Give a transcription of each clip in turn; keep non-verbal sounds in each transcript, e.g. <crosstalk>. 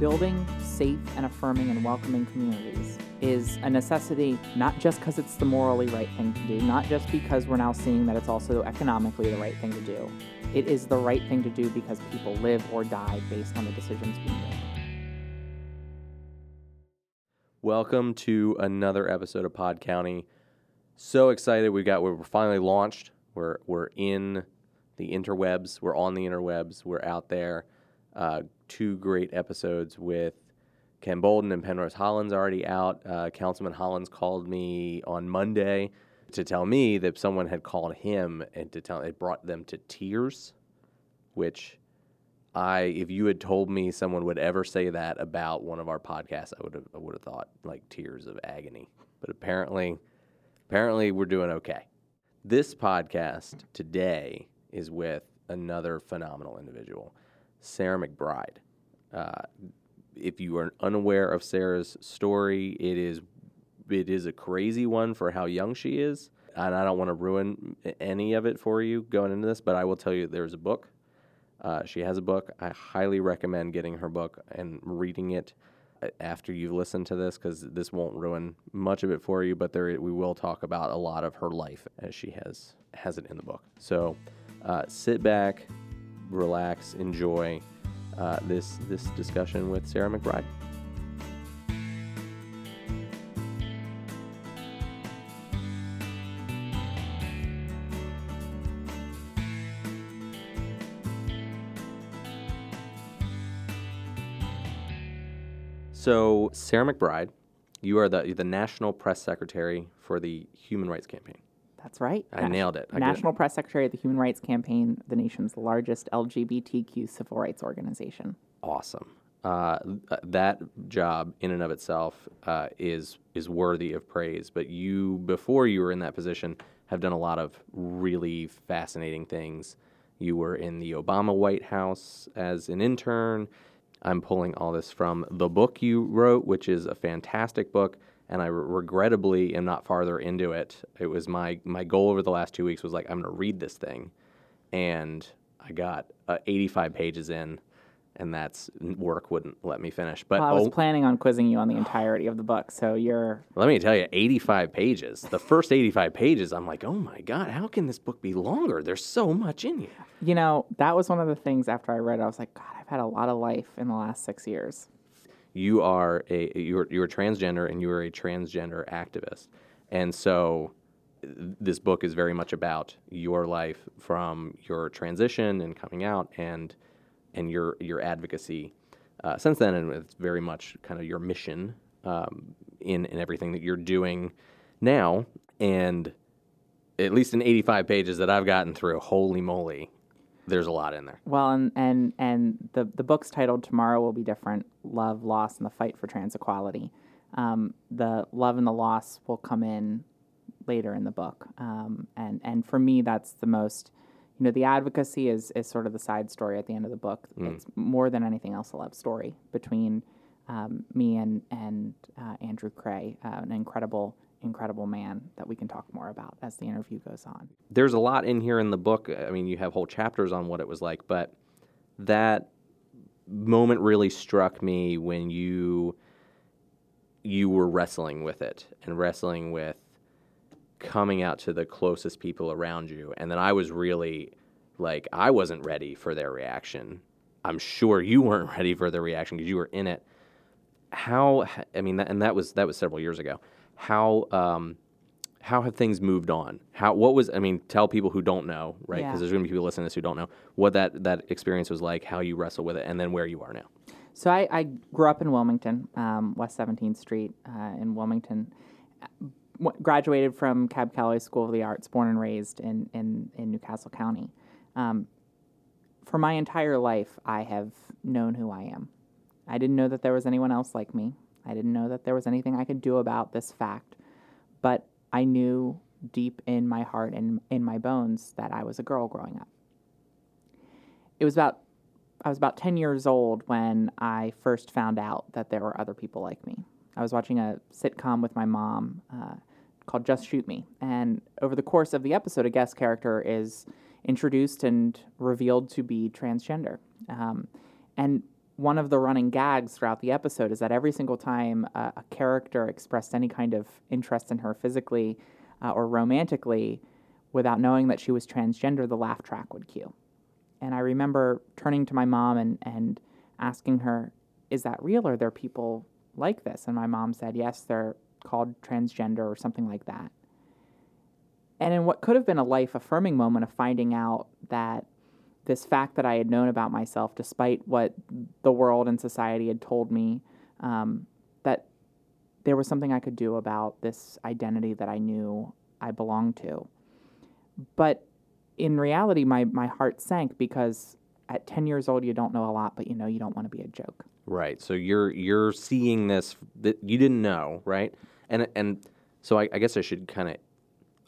building safe and affirming and welcoming communities is a necessity not just because it's the morally right thing to do, not just because we're now seeing that it's also economically the right thing to do. It is the right thing to do because people live or die based on the decisions we make. Welcome to another episode of Pod County. So excited we got we're finally launched. We're we're in the interwebs. We're on the interwebs. We're out there. Uh, two great episodes with Ken Bolden and Penrose Hollins already out. Uh, Councilman Hollins called me on Monday to tell me that someone had called him and to tell it brought them to tears, which I if you had told me someone would ever say that about one of our podcasts, I would have I would have thought like tears of agony. But apparently apparently we're doing okay. This podcast today is with another phenomenal individual, Sarah McBride. Uh, if you are unaware of Sarah's story, it is it is a crazy one for how young she is, and I don't want to ruin any of it for you going into this, but I will tell you there's a book. Uh, she has a book. I highly recommend getting her book and reading it after you've listened to this because this won't ruin much of it for you. But there, we will talk about a lot of her life as she has has it in the book. So uh, sit back, relax, enjoy uh, this this discussion with Sarah McBride. So, Sarah McBride, you are the the national press secretary for the Human Rights Campaign. That's right. I nailed it. I get it. National Press Secretary of the Human Rights Campaign, the nation's largest LGBTQ civil rights organization. awesome. Uh, that job in and of itself uh, is is worthy of praise. But you, before you were in that position, have done a lot of really fascinating things. You were in the Obama White House as an intern. I'm pulling all this from the book you wrote, which is a fantastic book, and I re- regrettably am not farther into it. It was my my goal over the last two weeks was like I'm going to read this thing, and I got uh, 85 pages in, and that's work wouldn't let me finish. But Well, I was oh, planning on quizzing you on the entirety of the book, so you're let me tell you, 85 pages. The first 85 pages, I'm like, oh my god, how can this book be longer? There's so much in here. You know, that was one of the things after I read it, I was like, God, I've had a lot of life in the last six years. You are a you're you're transgender and you are a transgender activist, and so this book is very much about your life from your transition and coming out and and your your advocacy uh, since then, and it's very much kind of your mission um, in in everything that you're doing now, and at least in 85 pages that I've gotten through, holy moly, there's a lot in there. Well, and and and the the book's titled "Tomorrow Will Be Different: Love, Loss, and the Fight for Trans Equality." Um, the love and the loss will come in later in the book, um, and and for me, that's the most. You know, the advocacy is is sort of the side story at the end of the book. It's more than anything else a love story between um, me and and uh, Andrew Cray, uh, an incredible incredible man that we can talk more about as the interview goes on. there's a lot in here in the book. I mean, you have whole chapters on what it was like, but that moment really struck me when you you were wrestling with it and wrestling with coming out to the closest people around you and then I was really like I wasn't ready for their reaction. I'm sure you weren't <laughs> ready for their reaction because you were in it. How I mean and that was that was several years ago. How um how have things moved on? How what was I mean? Tell people who don't know, right? Because Yeah. there's going to be people listening to this who don't know what that that experience was like, how you wrestle with it, and then where you are now. So I, I grew up in Wilmington, um, West 17th Street uh, in Wilmington. W- graduated from Cab Calloway School of the Arts, born and raised in, in, in New Castle County. Um, for my entire life, I have known who I am. I didn't know that there was anyone else like me. I didn't know that there was anything I could do about this fact. But I knew deep in my heart and in my bones that I was a girl growing up. It was about I was about 10 years old when I first found out that there were other people like me. I was watching a sitcom with my mom uh, called Just Shoot Me. And over the course of the episode, a guest character is introduced and revealed to be transgender. Um, and one of the running gags throughout the episode is that every single time a, character expressed any kind of interest in her physically uh, or romantically without knowing that she was transgender, the laugh track would cue. And I remember turning to my mom and, and asking her, Is that real? Are there people like this? And my mom said, Yes, they're called transgender or something like that. And in what could have been a life affirming moment of finding out that this fact that I had known about myself, despite what the world and society had told me, um, that there was something I could do about this identity that I knew I belonged to. But in reality, my, my heart sank because at 10 years old, you don't know a lot, but you know you don't want to be a joke. Right. So you're you're seeing this that you didn't know, right? And and so I, I guess I should kind of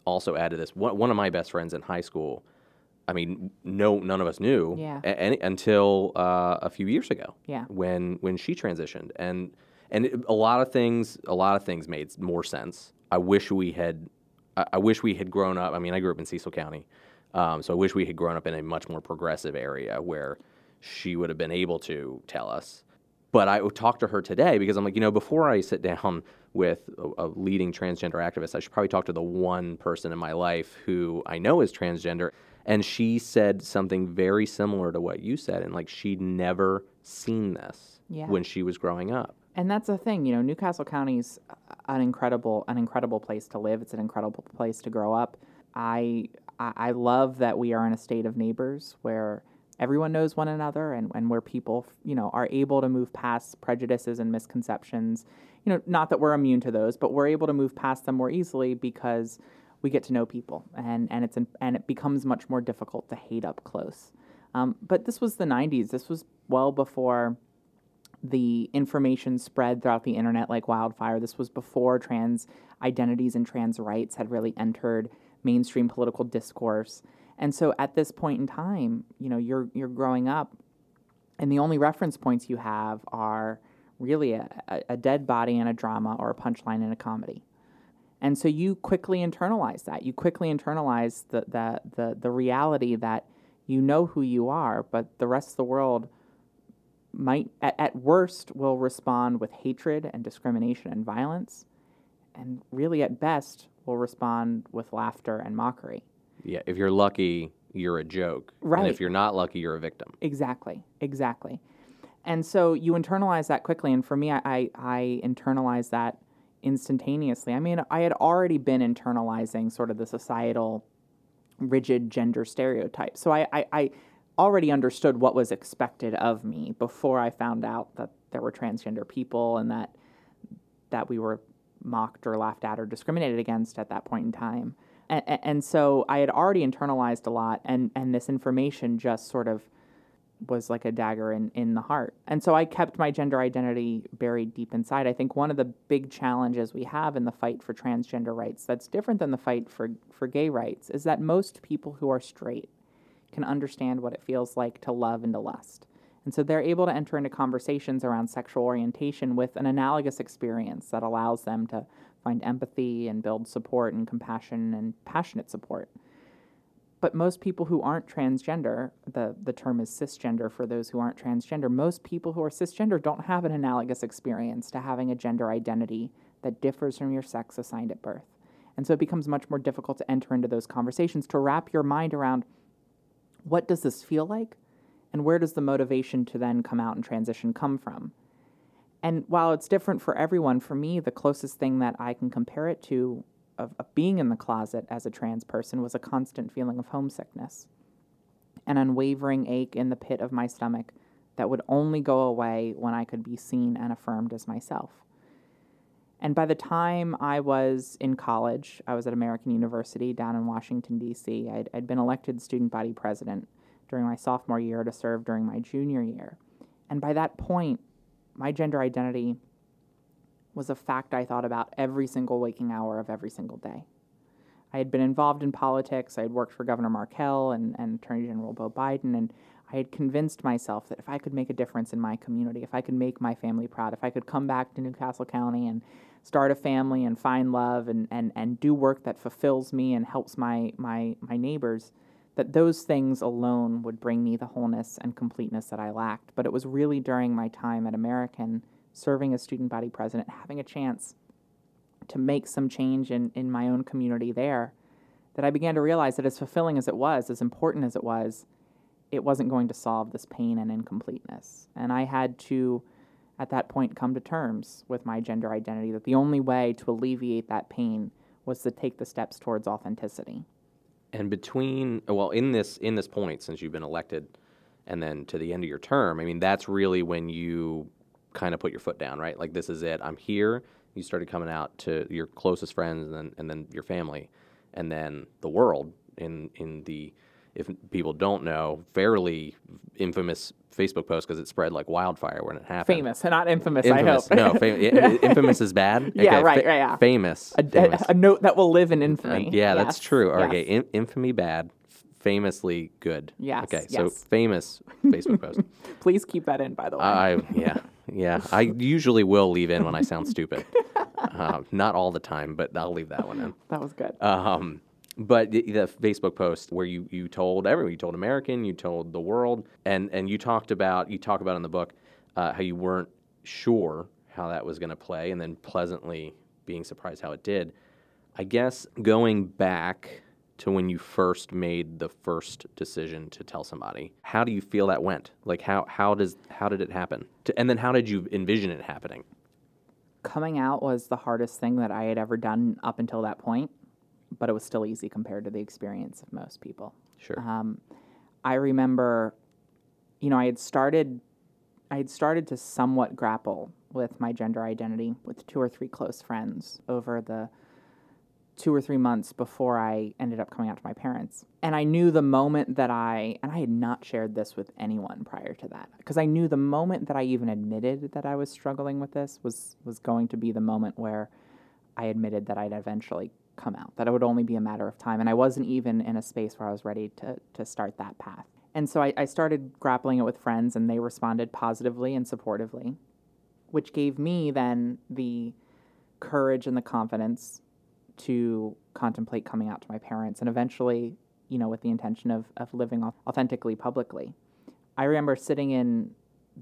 also add to this. One, one of my best friends in high school I mean, no, none of us knew Yeah. a- any, until uh, a few years ago. Yeah. When when she transitioned, and and it, a lot of things, a lot of things made more sense. I wish we had, I, I wish we had grown up. I mean, I grew up in Cecil County, um, so I wish we had grown up in a much more progressive area where she would have been able to tell us. But I talked to her today because I'm like, you know, before I sit <laughs> down with a, a leading transgender activist, I should probably talk to the one person in my life who I know is transgender. And she said something very similar to what you said. And like, she'd never seen this Yeah. when she was growing up. And that's the thing, you know, New Castle County's an incredible, an incredible place to live. It's an incredible place to grow up. I, I I love that we are in a state of neighbors where everyone knows one another and, and where people, you know, are able to move past prejudices and misconceptions. You know, not that we're immune to those, but we're able to move past them more easily because we get to know people, and and it's and it becomes much more difficult to hate up close. Um, but this was the '90s. This was well before the information spread throughout the internet like wildfire. This was before trans identities and trans rights had really entered mainstream political discourse. And so at this point in time, you know, you're you're growing up and the only reference points you have are really a, a dead body in a drama or a punchline in a comedy. And so you quickly internalize that. You quickly internalize the, the, the, the reality that you know who you are, but the rest of the world might, at, at worst, will respond with hatred and discrimination and violence, and really at best will respond with laughter and mockery. Yeah. If you're lucky, you're a joke. Right. And if you're not lucky, you're a victim. Exactly, exactly. And so you internalize that quickly. And for me, I, I, I internalized that instantaneously. I mean, I had already been internalizing sort of the societal rigid gender stereotype. So I, I, I already understood what was expected of me before I found out that there were transgender people and that that we were mocked or laughed at or discriminated against at that point in time. And, and so I had already internalized a lot, and, and this information just sort of was like a dagger in, in the heart. And so I kept my gender identity buried deep inside. I think one of the big challenges we have in the fight for transgender rights that's different than the fight for, for gay rights is that most people who are straight can understand what it feels like to love and to lust. And so they're able to enter into conversations around sexual orientation with an analogous experience that allows them to find empathy and build support and compassion and passionate support. But most people who aren't transgender, the, the term is cisgender for those who aren't transgender, most people who are cisgender don't have an analogous experience to having a gender identity that differs from your sex assigned at birth. And so it becomes much more difficult to enter into those conversations, to wrap your mind around what does this feel like? And where does the motivation to then come out and transition come from? And while it's different for everyone, for me, the closest thing that I can compare it to of, of being in the closet as a trans person was a constant feeling of homesickness, an unwavering ache in the pit of my stomach that would only go away when I could be seen and affirmed as myself. And by the time I was in college, I was at American University down in Washington, D.C. I'd, I'd been elected student body president during my sophomore year to serve during my junior year. And by that point, my gender identity was a fact I thought about every single waking hour of every single day. I had been involved in politics. I had worked for Governor Markell and, and Attorney General Beau Biden, and I had convinced myself that if I could make a difference in my community, if I could make my family proud, if I could come back to New Castle County and start a family and find love and, and, and do work that fulfills me and helps my, my, my neighbors, that those things alone would bring me the wholeness and completeness that I lacked. But it was really during my time at American, serving as student body president, having a chance to make some change in, in my own community there, that I began to realize that as fulfilling as it was, as important as it was, it wasn't going to solve this pain and incompleteness. And I had to, at that point, come to terms with my gender identity that the only way to alleviate that pain was to take the steps towards authenticity. And between well, in this in this point, since you've been elected, and then to the end of your term, I mean, that's really when you kind of put your foot down, right? Like this is it. I'm here. You started coming out to your closest friends, and then and then your family, and then the world in in the if people don't know, fairly infamous Facebook post because it spread like wildfire when it happened. Famous, not infamous, Infamous. I hope. no, fam- <laughs> infamous is bad. <laughs> Yeah, right, right, yeah. Famous. a, famous. a, a note that will live in Uh, infamy. yeah, that's true. yes. Okay, in, infamy bad, famously good. Yes, Okay, so yes. famous <laughs> Facebook post. Please keep that in, by the way. I yeah yeah. I usually will leave in when I sound stupid. <laughs> Uh, not all the time, but I'll leave that one in. that was good. Um, but the, the Facebook post where you, you told everyone, you told American, you told the world, and, and you talked about you talk about in the book uh, how you weren't sure how that was going to play, and then pleasantly being surprised how it did. I guess going back to when you first made the first decision to tell somebody, how do you feel that went? Like how how does how did it happen? To, and then how did you envision it happening? Coming out was the hardest thing that I had ever done up until that point, but it was still easy compared to the experience of most people. Sure. Um, I remember, you know, I had started, I had started to somewhat grapple with my gender identity with two or three close friends over the two or three months before I ended up coming out to my parents. And I knew the moment that I, and I had not shared this with anyone prior to that, because I knew the moment that I even admitted that I was struggling with this was was going to be the moment where I admitted that I'd eventually come out, that it would only be a matter of time. And I wasn't even in a space where I was ready to, to start that path. And so I, I started grappling it with friends, and they responded positively and supportively, which gave me then the courage and the confidence to contemplate coming out to my parents and eventually, you know, with the intention of, of living authentically publicly. I remember sitting in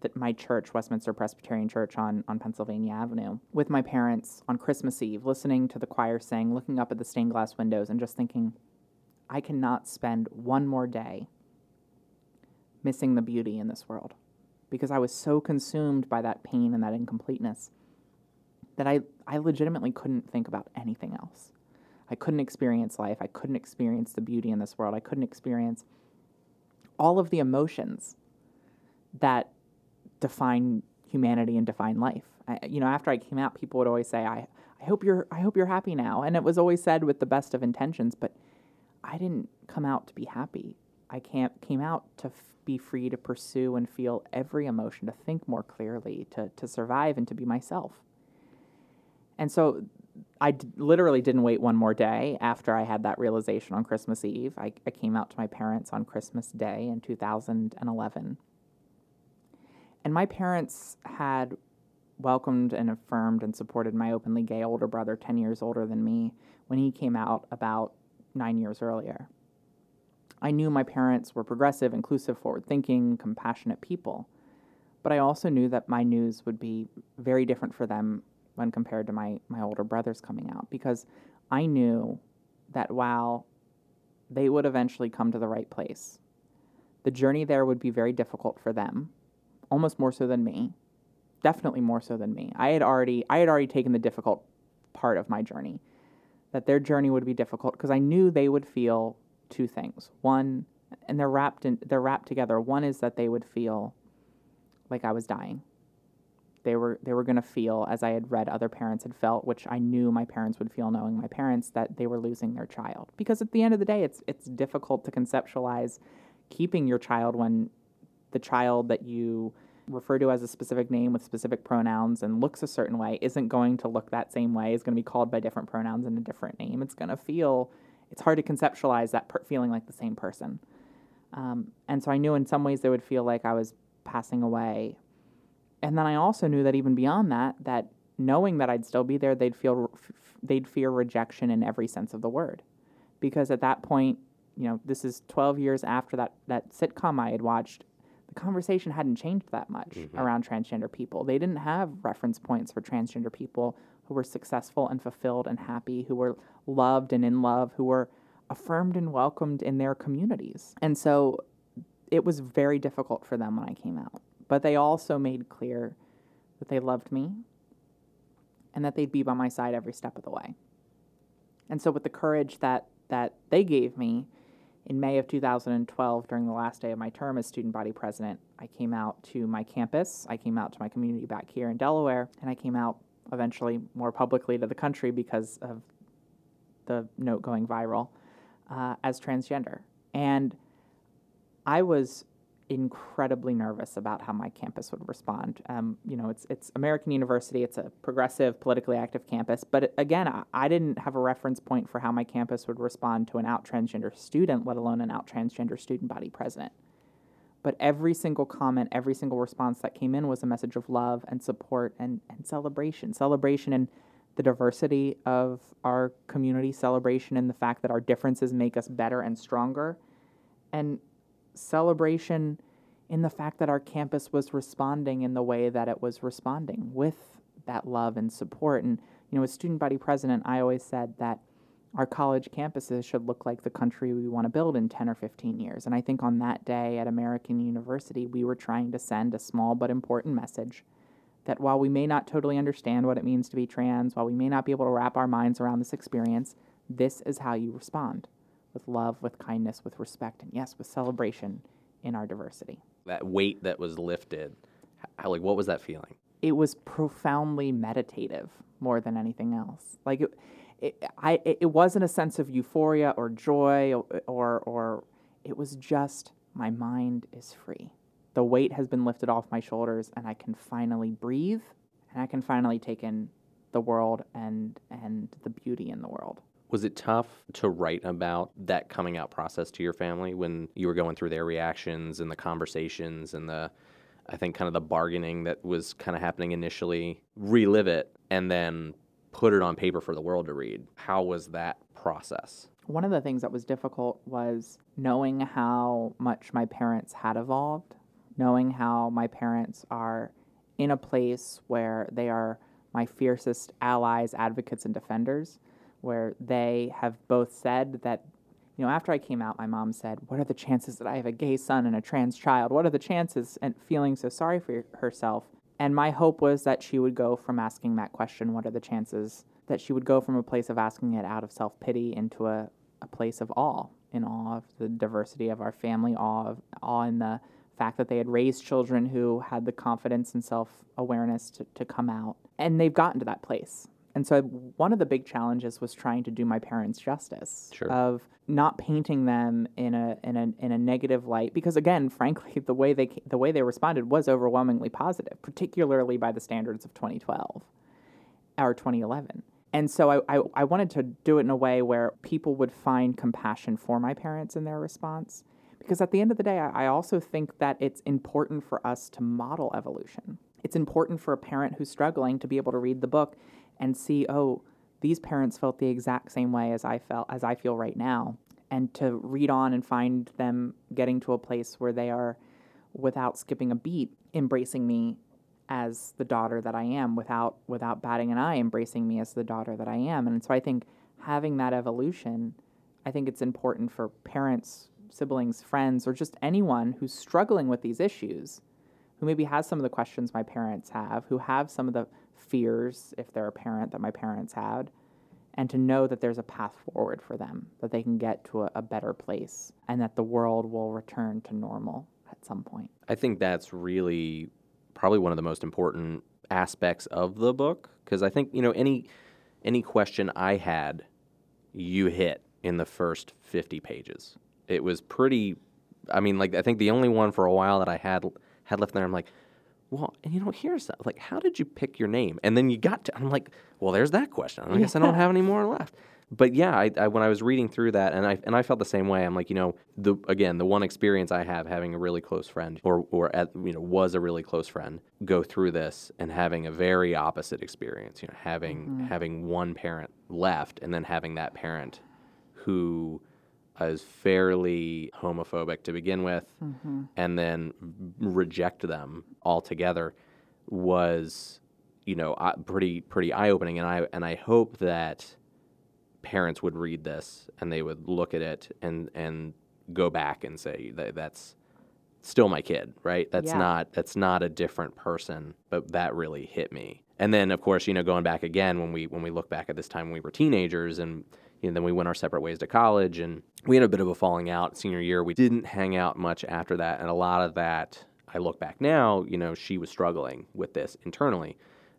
the, my church, Westminster Presbyterian Church on, on Pennsylvania Avenue, with my parents on Christmas Eve, listening to the choir sing, looking up at the stained glass windows, and just thinking, I cannot spend one more day missing the beauty in this world because I was so consumed by that pain and that incompleteness that I, I legitimately couldn't think about anything else. I couldn't experience life. I couldn't experience the beauty in this world. I couldn't experience all of the emotions that define humanity and define life. I, you know, after I came out, people would always say, "I, I hope you're, I hope you're happy now," and it was always said with the best of intentions. But I didn't come out to be happy. I can't, came out to f- be free to pursue and feel every emotion, to think more clearly, to, to survive, and to be myself. And so I d- literally didn't wait one more day after I had that realization on Christmas Eve. I, I came out to my parents on Christmas Day in 2011. And my parents had welcomed and affirmed and supported my openly gay older brother, 10 years older than me, when he came out about nine years earlier. I knew my parents were progressive, inclusive, forward thinking, compassionate people. But I also knew that my news would be very different for them when compared to my, my older brothers coming out because I knew that while they would eventually come to the right place, the journey there would be very difficult for them, almost more so than me, definitely more so than me. I had already I had already taken the difficult part of my journey. That their journey would be difficult because I knew they would feel two things. One, and they're wrapped in they're wrapped together. One is that they would feel like I was dying. They were they were going to feel as I had read other parents had felt, which I knew my parents would feel knowing my parents that they were losing their child. Because at the end of the day, it's it's difficult to conceptualize keeping your child when the child that you refer to as a specific name with specific pronouns and looks a certain way isn't going to look that same way, is going to be called by different pronouns and a different name. It's going to feel, it's hard to conceptualize that per- feeling like the same person. Um, and so I knew in some ways they would feel like I was passing away. And then I also knew that even beyond that, that knowing that I'd still be there, they'd feel, they'd fear rejection in every sense of the word. Because at that point, you know, this is 12 years after that, that sitcom I had watched. The conversation hadn't changed that much mm-hmm. around transgender people. They didn't have reference points for transgender people who were successful and fulfilled and happy, who were loved and in love, who were affirmed and welcomed in their communities. And so it was very difficult for them when I came out. But they also made clear that they loved me and that they'd be by my side every step of the way. And so with the courage that that they gave me in May of 2012 during the last day of my term as student body president, I came out to my campus, I came out to my community back here in Delaware, and I came out eventually more publicly to the country because of the note going viral uh, as transgender. And I was incredibly nervous about how my campus would respond. Um, you know, it's it's American University. It's a progressive, politically active campus. But again, I, I didn't have a reference point for how my campus would respond to an out transgender student, let alone an out transgender student body president. But every single comment, every single response that came in was a message of love and support and, and celebration. Celebration in the diversity of our community, celebration in the fact that our differences make us better and stronger, and celebration in the fact that our campus was responding in the way that it was responding with that love and support. And, you know, as student body president, I always said that our college campuses should look like the country we want to build in 10 or 15 years. And I think on that day at American University, we were trying to send a small but important message that while we may not totally understand what it means to be trans, while we may not be able to wrap our minds around this experience, this is how you respond with love, with kindness, with respect, and yes, with celebration in our diversity. That weight that was lifted, how, like what was that feeling? It was profoundly meditative more than anything else. Like it, it, I, it wasn't a sense of euphoria or joy or, or, or it was just my mind is free. The weight has been lifted off my shoulders, and I can finally breathe, and I can finally take in the world and and the beauty in the world. Was it tough to write about that coming out process to your family when you were going through their reactions and the conversations and the, I think, kind of the bargaining that was kind of happening initially? Relive it and then put it on paper for the world to read. How was that process? One of the things that was difficult was knowing how much my parents had evolved, knowing how my parents are in a place where they are my fiercest allies, advocates, and defenders where they have both said that, you know, after I came out, my mom said, What are the chances that I have a gay son and a trans child? What are the chances? And feeling so sorry for herself. And my hope was that she would go from asking that question, What are the chances? that she would go from a place of asking it out of self pity into a, a place of awe, in awe of the diversity of our family, awe, of, awe in the fact that they had raised children who had the confidence and self awareness to, to come out. And they've gotten to that place. And so one of the big challenges was trying to do my parents justice Sure. of not painting them in a in a in a negative light because again, <laughs> frankly, the way they the way they responded was overwhelmingly positive, particularly by the standards of 2012 or 2011. And so I, I, I wanted to do it in a way where people would find compassion for my parents in their response. Because at the end of the day, I, I also think that it's important for us to model evolution. It's important for a parent who's struggling to be able to read the book and see, oh, these parents felt the exact same way as I felt as I feel right now. And to read on and find them getting to a place where they are, without skipping a beat, embracing me as the daughter that I am without without batting an eye embracing me as the daughter that I am. And so I think having that evolution, I think it's important for parents, siblings, friends, or just anyone who's struggling with these issues, who maybe has some of the questions my parents have, who have some of the fears if they're a parent that my parents had, and to know that there's a path forward for them, that they can get to a, a better place, and that the world will return to normal at some point. I think that's really probably one of the most important aspects of the book because I think you know any any question I had, you hit in the first fifty pages. It was pretty. I mean, like I think the only one for a while that I had had left there. I'm like, well, and you know, here's that. Like, how did you pick your name? And then you got to. I'm like, well, there's that question. I guess I don't have any more left. But yeah, I, I, when I was reading through that, and I and I felt the same way. I'm like, you know, the again, the one experience I have having a really close friend, or or at, you know, was a really close friend, go through this and having a very opposite experience. You know, having mm-hmm. having one parent left, and then having that parent who is fairly homophobic to begin with, Mm-hmm. and then reject them altogether was, you know, uh, pretty pretty eye opening. And I and I hope that parents would read this and they would look at it and and go back and say that that's still my kid, right? That's Yeah. not that's not a different person, but that really hit me. And then of course, you know, going back again when we when we look back at this time when we were teenagers and you know, then we went our separate ways to college and we had a bit of a falling out senior year. We didn't hang out much after that and a lot of that I look back now, you know, she was struggling with this internally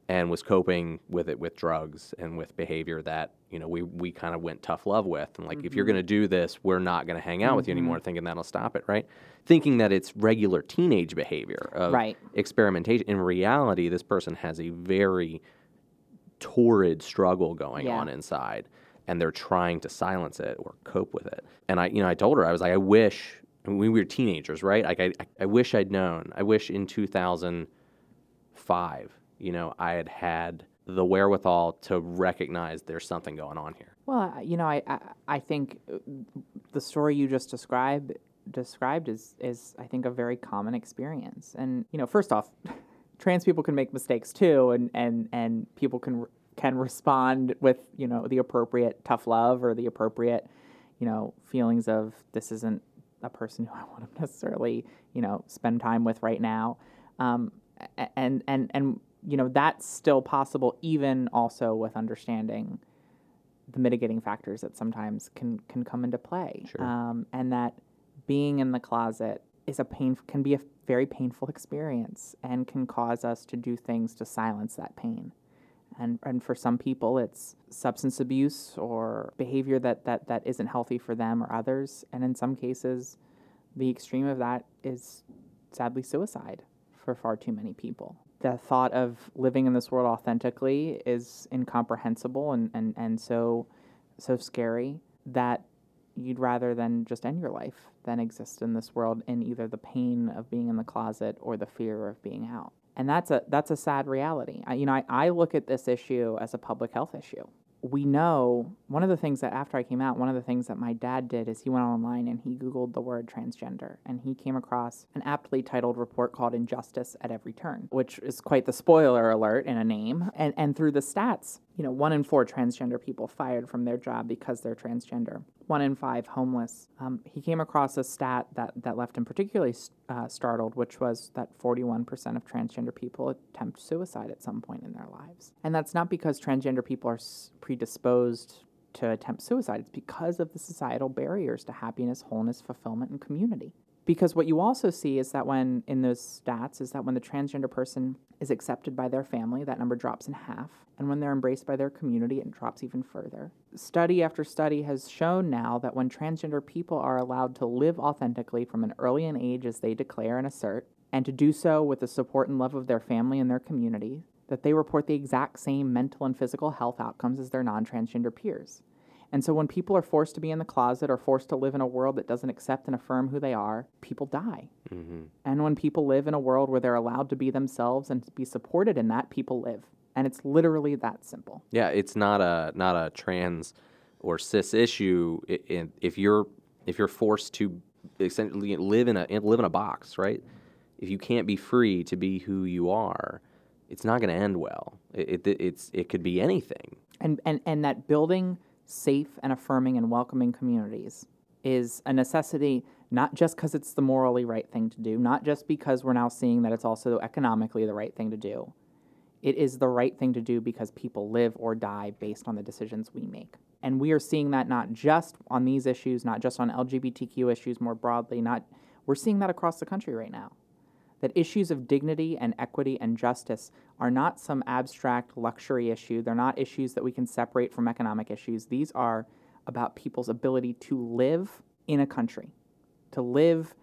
and was coping with it with drugs and with behavior that you know we we kind of went tough love with and like if you're mm-hmm. going to do this we're not going to hang out with you anymore mm-hmm. thinking that'll stop it right thinking that it's regular teenage behavior of Right. experimentation in reality this person has a very torrid struggle going Yeah. on inside and they're trying to silence it or cope with it. And i you know i told her i was like i wish when we were teenagers right? Like i i wish i'd known. I wish in 2005 you know i had had the wherewithal to recognize there's something going on here. Well, you know, I, I I think uh, the story you just described described is is I think a very common experience. And you know, first off, <laughs> trans people can make mistakes too, and and and people can can respond with you know the appropriate tough love or the appropriate you know feelings of this isn't a person who I <laughs> want to necessarily you know spend time with right now. Um, and and and you know that's still possible even also with understanding the mitigating factors that sometimes can can come into play, Sure. um, and that being in the closet is a pain can be a very painful experience and can cause us to do things to silence that pain. And and for some people, it's substance abuse or behavior that that that isn't healthy for them or others, and in some cases, the extreme of that is sadly suicide for far too many people. The thought of living in this world authentically is incomprehensible and, and, and so so scary that you'd rather than just end your life than exist in this world in either the pain of being in the closet or the fear of being out. And that's a that's a sad reality. I, you know, I, I look at this issue as a public health issue we know one of the things that after I came out, one of the things that my dad did is he went online and he Googled the word transgender and he came across an aptly titled report called Injustice at Every Turn, which is quite the spoiler alert in a name. And, and through the stats, you know, one in four transgender people fired from their job because they're transgender, one in five homeless. Um, he came across a stat that, that left him particularly uh, startled, which was that 41% of transgender people attempt suicide at some point in their lives. And that's not because transgender people are predisposed to attempt suicide, it's because of the societal barriers to happiness, wholeness, fulfillment, and community. Because what you also see is that when, in those stats, is that when the transgender person is accepted by their family, that number drops in half. And when they're embraced by their community, it drops even further. Study after study has shown now that when transgender people are allowed to live authentically from an early an age as they declare and assert, and to do so with the support and love of their family and their community, that they report the exact same mental and physical health outcomes as their non transgender peers. And so when people are forced to be in the closet or forced to live in a world that doesn't accept and affirm who they are, people die. Mm-hmm. And when people live in a world where they're allowed to be themselves and to be supported in that, people live. And it's literally that simple. Yeah, it's not a not a trans or cis issue. If you're if you're forced to essentially live in a live in a box, right? If you can't be free to be who you are, it's not going to end well. It, it it's it could be anything. And, and, and that building safe and affirming and welcoming communities is a necessity, not just because it's the morally right thing to do, not just because we're now seeing that it's also economically the right thing to do. It is the right thing to do because people live or die based on the decisions we make. And we are seeing that not just on these issues, not just on LGBTQ issues more broadly, not we're seeing that across the country right now. That issues of dignity and equity and justice are not some abstract luxury issue. They're not issues that we can separate from economic issues. These are about people's ability to live in a country, to live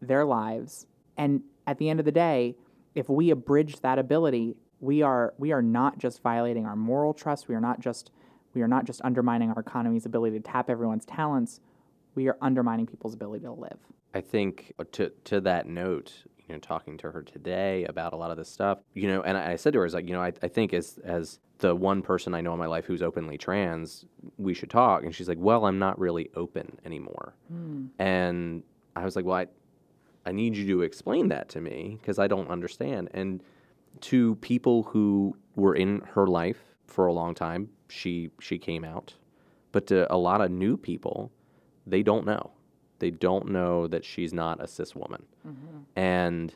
their lives. And at the end of the day, if we abridge that ability, we are we are not just violating our moral trust. We are not just we are not just undermining our economy's ability to tap everyone's talents. We are undermining people's ability to live. I think uh, to to that note, you know, talking to her today about a lot of this stuff, you know, and I, I said to her, I was like, you know, I, I think as, as the one person I know in my life who's openly trans, we should talk. And she's like, well, I'm not really open anymore. Hmm. And I was like, well, I, I need you to explain that to me because I don't understand. And to people who were in her life for a long time, she she came out. But to a lot of new people, they don't know. They don't know that she's not a cis woman. Mm-hmm. And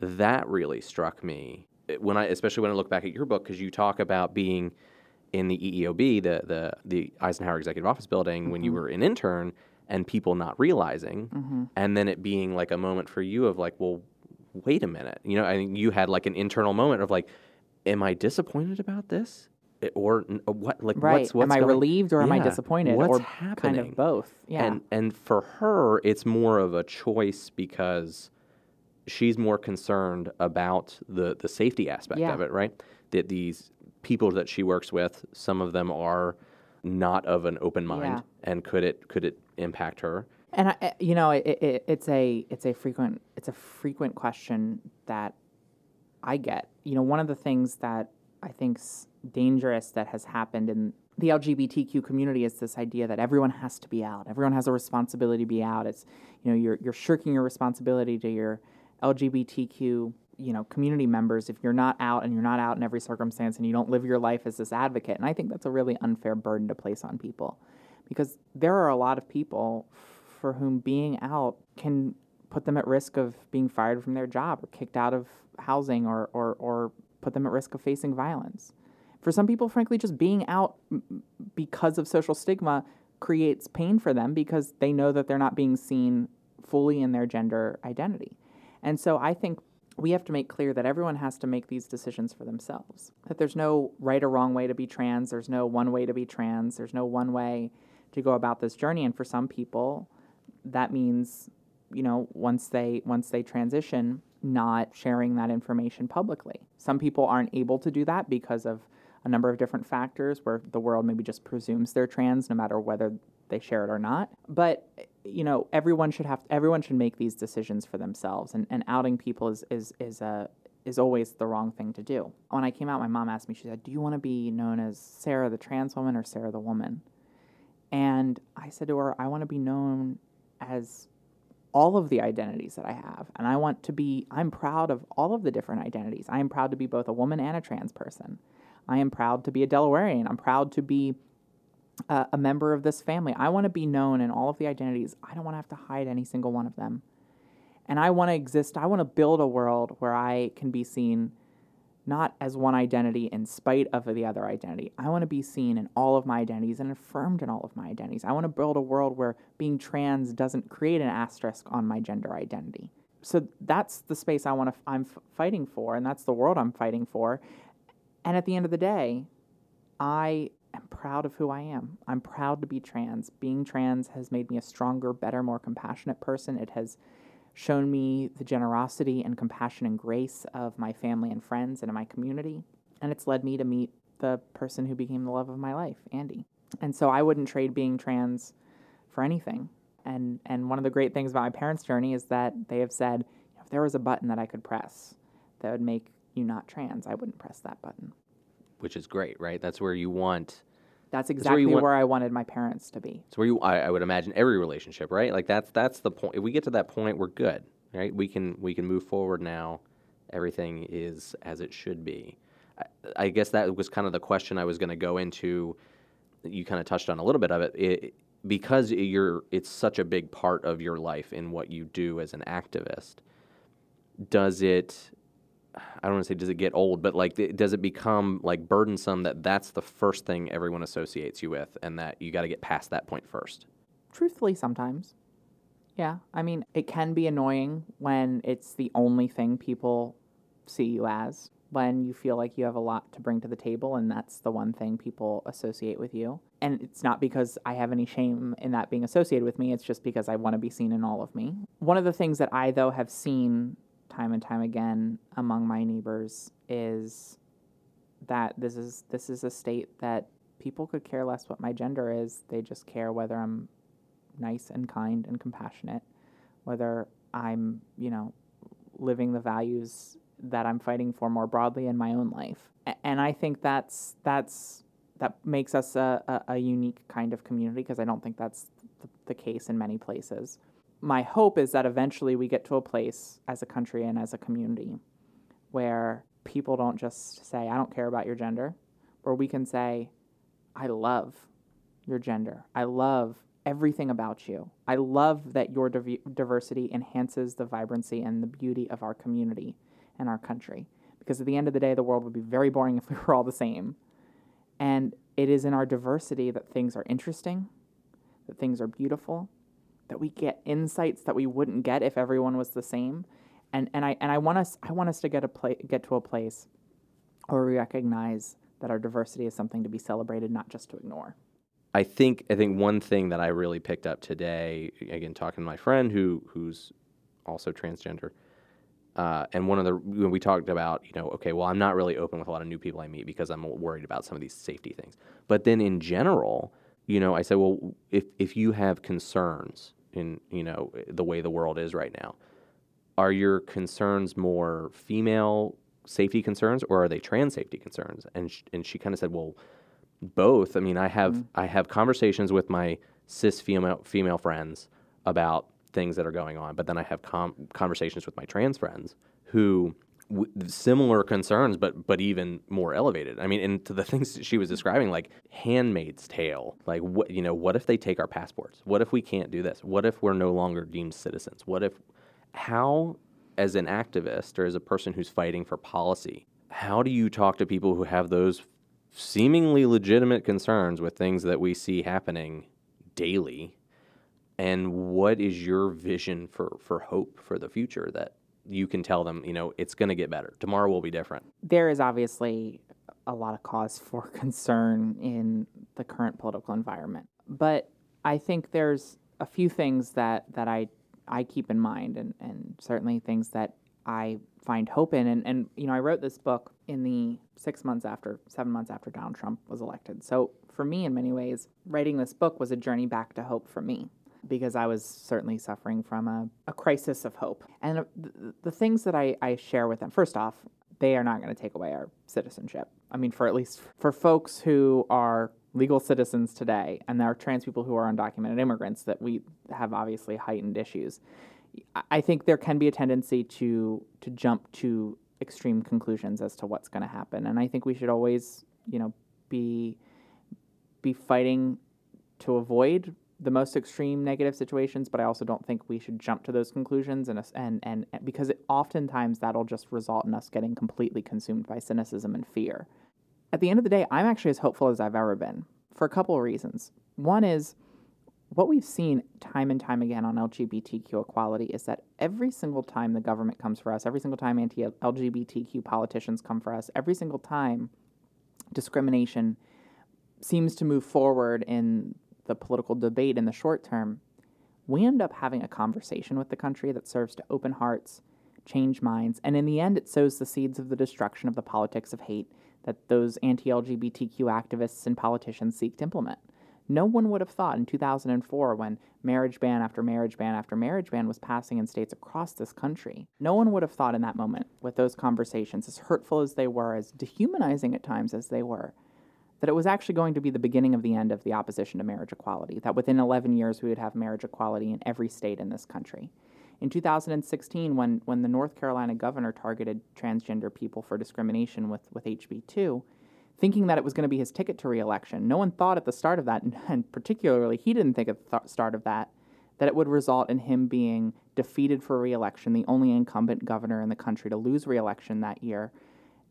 that really struck me eh, when I especially when I look back at your book because you talk about being in the EEOB, the the the Eisenhower Executive Office building when you mm-hmm. were an intern and people not realizing mm-hmm. and then it being like a moment for you of like, well, wait a minute. You know, I think you had like an internal moment of like, am I disappointed about this? Or uh, what like Right. what's what's am I going- relieved or am I disappointed? What's or happening? kind of both. Yeah. And and for her, it's more of a choice because she's more concerned about the the safety aspect Yeah. of it, right? That these people that she works with, some of them are not of an open mind, Yeah. and could it could it impact her? And I, I- you know, it, it, it's a it's a frequent it's a frequent question that I get. You know, one of the things that I think's dangerous that has happened in the LGBTQ community is this idea that everyone has to be out. Everyone has a responsibility to be out. It's you know you're you're shirking your responsibility to your LGBTQ you know community members if you're not out and you're not out in every circumstance and you don't live your life as this advocate. And I think that's a really unfair burden to place on people because there are a lot of people for whom being out can put them at risk of being fired from their job or kicked out of housing or, or, or put them at risk of facing violence. For some people, frankly, just being out because of social stigma creates pain for them because they know that they're not being seen fully in their gender identity. And so I think we have to make clear that everyone has to make these decisions for themselves. That there's no right or wrong way to be trans, there's no one way to be trans, there's no one way to go about this journey and for some people that means you know once they once they transition not sharing that information publicly. Some people aren't able to do that because of a number of different factors where the world maybe just presumes they're trans no matter whether they share it or not. But you know everyone should have everyone should make these decisions for themselves and, and outing people is is is a is always the wrong thing to do. When i came out my mom asked me she said do you want to be known as sarah the trans woman or sarah the woman? And I said to her, I want to be known as all of the identities that I have. And I want to be, I'm proud of all of the different identities. I am proud to be both a woman and a trans person. I am proud to be a Delawarean. I'm proud to be a, a member of this family. I want to be known in all of the identities. I don't want to have to hide any single one of them. And I want to exist, I want to build a world where I can be seen not as one identity in spite of the other identity. I want to be seen in all of my identities and affirmed in all of my identities. I want to build a world where being trans doesn't create an asterisk on my gender identity. So that's the space I want to I'm f- fighting for and that's the world I'm fighting for. And at the end of the day, I am proud of who I am. I'm proud to be trans. Being trans has made me a stronger, better, more compassionate person. It has shown me the generosity and compassion and grace of my family and friends and in my community. And it's led me to meet the person who became the love of my life, Andy. And so I wouldn't trade being trans for anything. And and one of the great things about my parents' journey is that they have said, if there was a button that I could press that would make you not trans, I wouldn't press that button. Which is great, right? That's where you want. That's where exactly want- where I wanted my parents to be. So where you. I, I would imagine every relationship, right? Like that's that's the point. If we get to that point, we're good, right? We can we can move forward now. Everything is as it should be. I, I guess that was kind of the question I was going to go into. You kind of touched on a little bit of it. it because you're it's such a big part of your life in what you do as an activist does it i don't want to say does it get old but like th- does it become like burdensome that that's the first thing everyone associates you with and that you got to get past that point first Truthfully, sometimes. Yeah. I mean, it can be annoying when it's the only thing people see you as, when you feel like you have a lot to bring to the table and that's the one thing people associate with you. And it's not because I have any shame in that being associated with me, it's just because I want to be seen in all of me. One of the things that I, though, have seen time and time again among my neighbors is that this is this is a state that people could care less what my gender is. They just care whether I'm nice and kind and compassionate, whether I'm, you know, living the values that I'm fighting for more broadly in my own life. And I think that's that's that makes us a, a, a unique kind of community because I don't think that's the, the case in many places. My hope is that eventually we get to a place as a country and as a community where people don't just say, I don't care about your gender, where we can say, I love your gender. I love everything about you. I love that your div- diversity enhances the vibrancy and the beauty of our community and our country. Because at the end of the day, the world would be very boring <laughs> if we were all the same. And it is in our diversity that things are interesting, that things are beautiful, that we get insights that we wouldn't get if everyone was the same. And, and I and I want us I want us to get a pla- get to a place where we recognize that our diversity is something to be celebrated, not just to ignore. I think I think one thing that I really picked up today, again talking to my friend who who's also transgender, uh, and one of the when we talked about you know okay well I'm not really open with a lot of new people I meet because I'm worried about some of these safety things. But then in general, you know I said well if if you have concerns in you know the way the world is right now, are your concerns more female safety concerns or are they trans safety concerns? And sh- and she kind of said well both. I mean, I have mm-hmm. I have conversations with my cis female female friends about things that are going on, but then I have com- conversations with my trans friends who w- similar concerns, but but even more elevated. I mean, and to the <laughs> things she was describing, like Handmaid's Tale, like what you know, what if they take our passports? What if we can't do this? What if we're no longer deemed citizens? What if how as an activist or as a person who's fighting for policy, how do you talk to people who have those seemingly legitimate concerns with things that we see happening daily and what is your vision for, for hope for the future that you can tell them you know it's going to get better tomorrow will be different There is obviously a lot of cause <laughs> for concern in the current political environment, but I think there's a few things that, that I I keep in mind, and, and certainly things that I find hope in. And, and you know, I wrote this book in the six months after, seven months after Donald Trump was elected. So for me, in many ways, writing this book was a journey back to hope for me because I was certainly suffering from a, a crisis of hope. And the, the things that I, I share with them, first off, they are not going to take away our citizenship. I mean, for at least for folks who are legal citizens today, and there are trans people who are undocumented immigrants that we have obviously heightened issues. I- I think there can be a tendency to to jump to extreme conclusions as to what's going to happen, and I think we should always, you know, be be fighting to avoid the most extreme negative situations, but I also don't think we should jump to those conclusions and and and because it, oftentimes that'll just result in us getting completely consumed by cynicism and fear. At the end of the day, I'm actually as hopeful as I've ever been for a couple of reasons. One is what we've seen time and time again on LGBTQ equality is that every single time the government comes for us, every single time anti LGBTQ politicians come for us, every single time discrimination seems to move forward in the political debate in the short term, we end up having a conversation with the country that serves to open hearts, change minds, and in the end, it sows the seeds of the destruction of the politics of hate that those anti LGBTQ activists and politicians seek to implement. No one would have thought in 2004, when marriage ban after marriage ban after marriage ban was passing in states across this country, no one would have thought in that moment, with those conversations, as hurtful as they were, as dehumanizing at times as they were, that it was actually going to be the beginning of the end of the opposition to marriage equality, that within 11 years we would have marriage equality in every state in this country. In 2016, when, when the North Carolina governor targeted transgender people for discrimination with, with HB2, thinking that it was going to be his ticket to reelection, no one thought at the start of that, <laughs> and, particularly he didn't think at the th- start of that, that it would result in him being defeated for reelection, the only incumbent governor in the country to lose reelection that year,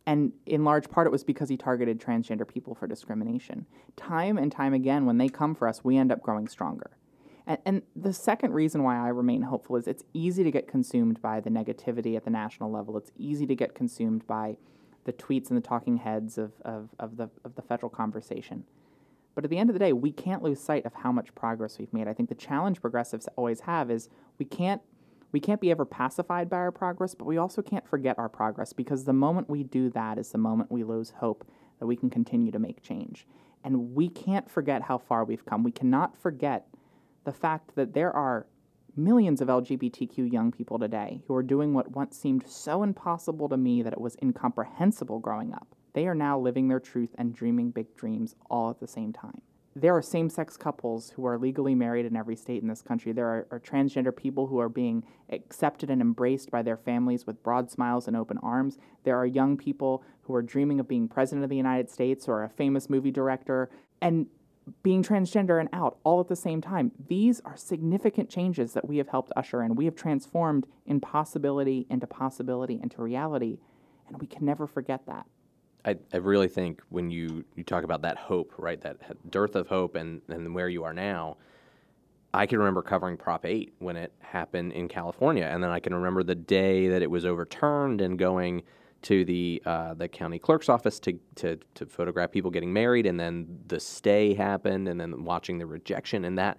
and in large part, it was because he targeted transgender people for discrimination. Time and time again, when they come for us, we end up growing stronger. And, and the second reason why I remain hopeful is it's easy to get consumed by the negativity at the national level. It's easy to get consumed by the tweets and the talking heads of, of, of, the, of the federal conversation. But at the end of the day, we can't lose sight of how much progress we've made. I think the challenge progressives always have is we can't we can't be ever pacified by our progress, but we also can't forget our progress because the moment we do that is the moment we lose hope that we can continue to make change. And we can't forget how far we've come. We cannot forget the fact that there are millions of LGBTQ young people today who are doing what once seemed so impossible to me that it was incomprehensible growing up. They are now living their truth and dreaming big dreams all at the same time. There are same sex couples who are legally married in every state in this country. There are, are, transgender people who are being accepted and embraced by their families with broad smiles and open arms. There are young people who are dreaming of being president of the United States or a famous movie director. And being transgender and out all at the same time. These are significant changes that we have helped usher in. We have transformed impossibility into possibility into reality, and we can never forget that. I, I really think when you, you talk about that hope, right, that dearth of hope and, and where you are now, I can remember covering Prop 8 when it happened in California. And then I can remember the day that it was overturned and going – to the uh, the county clerk's office to, to to photograph people getting married, and then the stay happened, and then watching the rejection and that.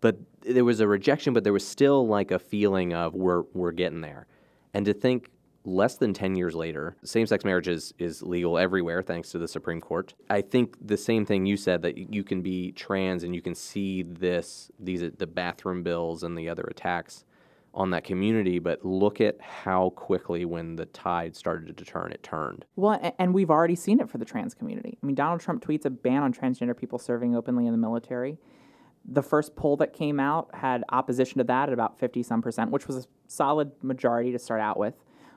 But there was a rejection, but there was still like a feeling of we're we're getting there, and to think less than 10 years later, same sex marriage is, is legal everywhere thanks to the Supreme Court. I think the same thing you said that you can be trans and you can see this, these, the bathroom bills and the other attacks on that community, but look at how quickly when the tide started to turn, it turned. Well, and we've already seen it for the trans community. I mean, Donald Trump tweets a ban on transgender people serving openly in the military. The first poll that came out had opposition to that at about 50 some percent, which was a solid majority to start out with.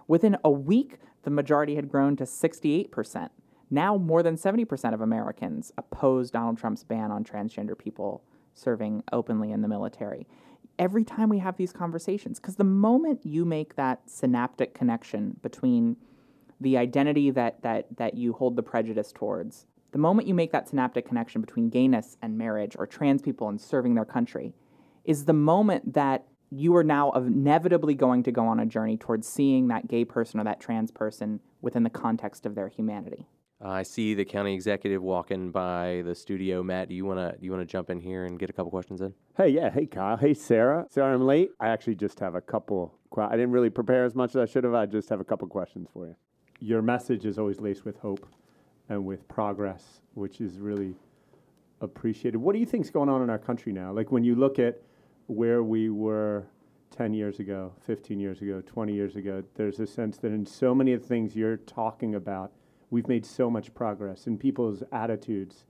Within a week, the majority had grown to 68 percent. Now, more than 70% of Americans oppose Donald Trump's ban on transgender people serving openly in the military every time we have these conversations. Because the moment you make that synaptic connection between the identity that, that, that you hold the prejudice towards, the moment you make that synaptic connection between gayness and marriage or trans people and serving their country, is the moment that you are now inevitably going to go on a journey towards seeing that gay person or that trans person within the context of their humanity. Uh, I see the county executive walking by the studio. Matt, do you want to do you want to jump in here and get a couple questions in? Hey, yeah. Hey, Kyle. Hey, Sarah. Sorry I'm late. I actually just have a couple. I didn't really prepare as much as I should have. I just have a couple questions for you. Your message is always laced with hope and with progress, which is really appreciated. What do you think's going on in our country now? Like when you look at where we were 10 years ago, 15 years ago, 20 years ago, there's a sense that in so many of the things you're talking about – we've made so much progress in people's attitudes.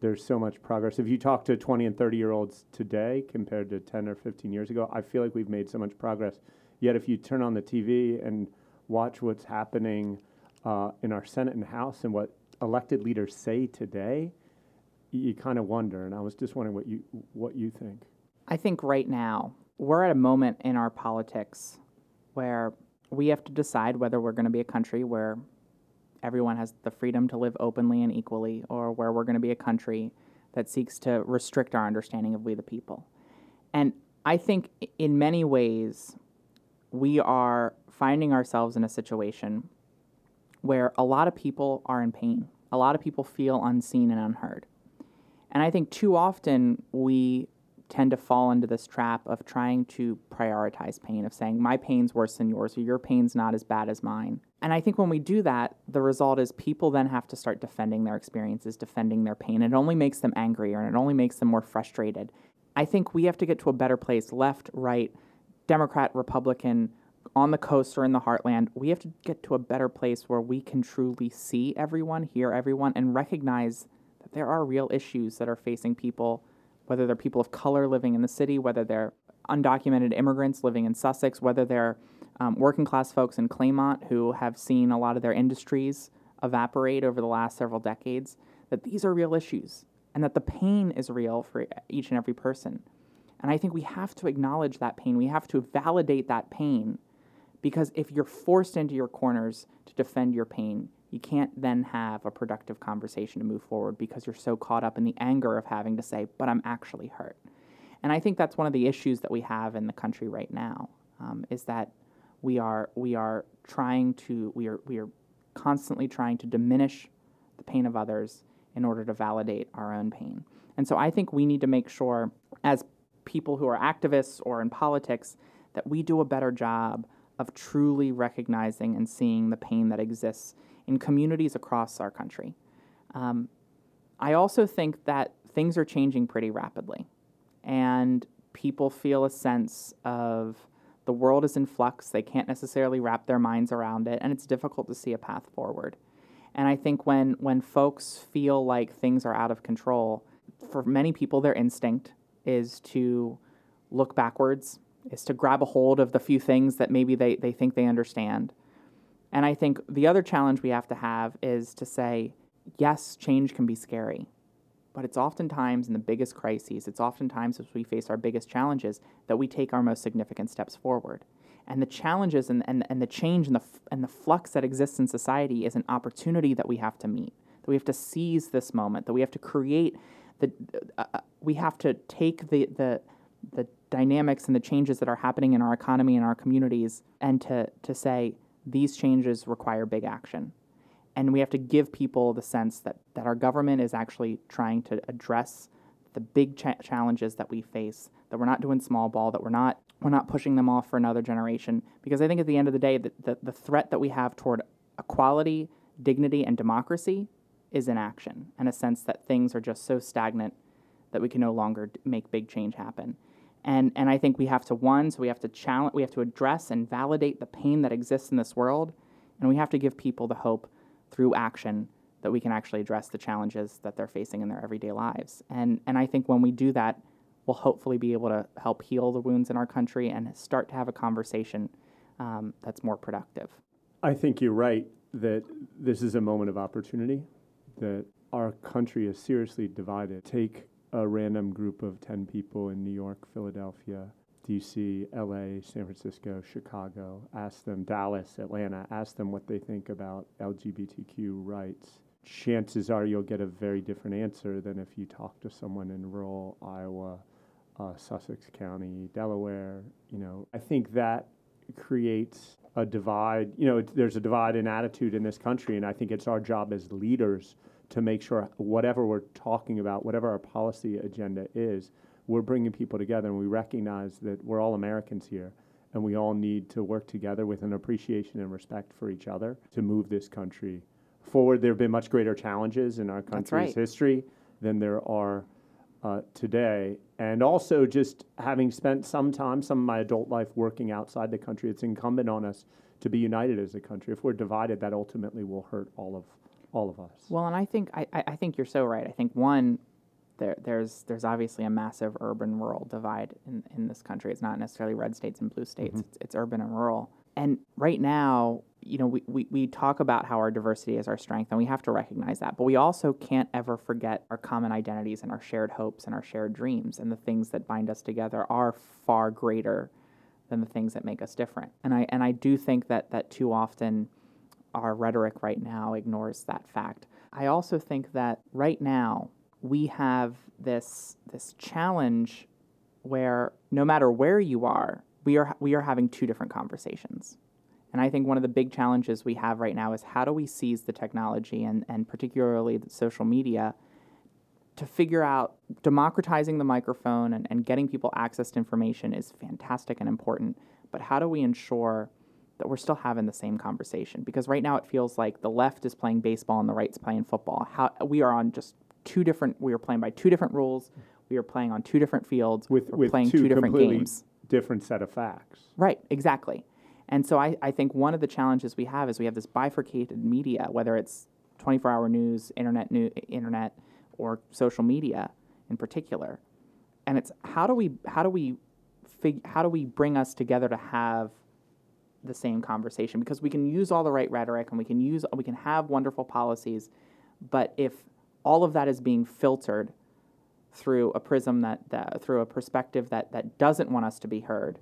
There's so much progress. If you talk to 20 and 30 year olds today compared to 10 or 15 years ago, I feel like we've made so much progress. Yet, if you turn on the TV and watch what's happening uh, in our Senate and House and what elected leaders say today, you, kind of wonder. And I was just wondering what you what you think. I think right now we're at a moment in our politics where we have to decide whether we're going to be a country where everyone has the freedom to live openly and equally, or where we're going to be a country that seeks to restrict our understanding of we the people. And I think in many ways, we are finding ourselves in a situation where a lot of people are in pain. A lot of people feel unseen and unheard. And I think too often we tend to fall into this trap of trying to prioritize pain, of saying, my pain's worse than yours, or your pain's not as bad as mine. And I think when we do that, the result is people then have to start defending their experiences, defending their pain. It only makes them angrier and it only makes them more frustrated. I think we have to get to a better place left, right, Democrat, Republican, on the coast or in the heartland. We have to get to a better place where we can truly see everyone, hear everyone, and recognize that there are real issues that are facing people whether they're people of color living in the city, whether they're undocumented immigrants living in Sussex, whether they're um, working class folks in Claymont who have seen a lot of their industries evaporate over the last several decades, that these are real issues and that the pain is real for each and every person. And I think we have to acknowledge that pain. We have to validate that pain because if you're forced into your corners to defend your pain, you can't then have a productive conversation to move forward because you're so caught up in the anger of having to say, but I'm actually hurt. And I think that's one of the issues that we have in the country right now um, is that we are we are trying to we are we are constantly trying to diminish the pain of others in order to validate our own pain. And so I think we need to make sure as people who are activists or in politics that we do a better job of truly recognizing and seeing the pain that exists in communities across our country. Um, I also think that things are changing pretty rapidly. And people feel a sense of the world is in flux. They can't necessarily wrap their minds around it, and it's difficult to see a path forward. And I think when when folks feel like things are out of control, for many people, their instinct is to look backwards, is to grab a hold of the few things that maybe they, they think they understand. And I think the other challenge we have to have is to say, yes, change can be scary, but it's oftentimes in the biggest crises, it's oftentimes as we face our biggest challenges that we take our most significant steps forward. And the challenges and, and, and the change and the, and the flux that exists in society is an opportunity that we have to meet, that we have to seize this moment, that we have to create the, uh, uh we have to take the, the, the dynamics and the changes that are happening in our economy and our communities and to, to say these changes require big action. And we have to give people the sense that, that our government is actually trying to address the big cha- challenges that we face that we're not doing small ball that we're not we're not pushing them off for another generation. Because i think at the end of the day the, the, the threat that we have toward equality dignity and democracy is inaction and a sense that things are just so stagnant that we can no longer make big change happen and and i think we have to one so we have to challenge we have to address and validate the pain that exists in this world and we have to give people the hope through action that we can actually address the challenges that they're facing in their everyday lives. And, and I think when we do that, we'll hopefully be able to help heal the wounds in our country and start to have a conversation um, that's more productive. I think you're right that this is a moment of opportunity, that our country is seriously divided. Take a random group of 10 people in New York, Philadelphia, DC, LA, San Francisco, Chicago, ask them, Dallas, Atlanta, ask them what they think about LGBTQ rights. Chances are you'll get a very different answer than if you talk to someone in rural Iowa, uh, Sussex County, Delaware. You know, I think that creates a divide. You know, there's a divide in attitude in this country, and I think it's our job as leaders to make sure whatever we're talking about, whatever our policy agenda is, we're bringing people together and we recognize that we're all Americans here and we all need to work together with an appreciation and respect for each other to move this country forward. There have been much greater challenges in our country's right. history than there are uh, today. And also, just having spent some time, some of my adult life working outside the country, it's incumbent on us to be united as a country. If we're divided, that ultimately will hurt all of all of us. Well, and I think I, I think you're so right. I think one, there, there's there's obviously a massive urban rural divide in, in this country. It's not necessarily red states and blue states. Mm-hmm. It's, it's urban and rural. And right now, you know, we, we, we talk about how our diversity is our strength, and we have to recognize that. But we also can't ever forget our common identities and our shared hopes and our shared dreams, and the things that bind us together are far greater than the things that make us different. And I and I do think that that too often our rhetoric right now ignores that fact. I also think that right now we have this this challenge where no matter where you are, we are we are having two different conversations. And I think one of the big challenges we have right now is how do we seize the technology and, and particularly the social media to figure out democratizing the microphone and, and getting people access to information is fantastic and important. But how do we ensure that we're still having the same conversation? Because right now it feels like the left is playing baseball and the right's playing football. How we are on just two different. We are playing by two different rules. We are playing on two different fields. With, We're with playing two, two different completely games. different set of facts. Right, exactly. And so I, I think one of the challenges we have is we have this bifurcated media, whether it's 24 hour news, internet, new, internet, or social media in particular. And it's how do we how do we fig, how do we bring us together to have the same conversation because we can use all the right rhetoric and we can use we can have wonderful policies, but if all of that is being filtered through a prism that, that through a perspective that, that doesn't want us to be heard,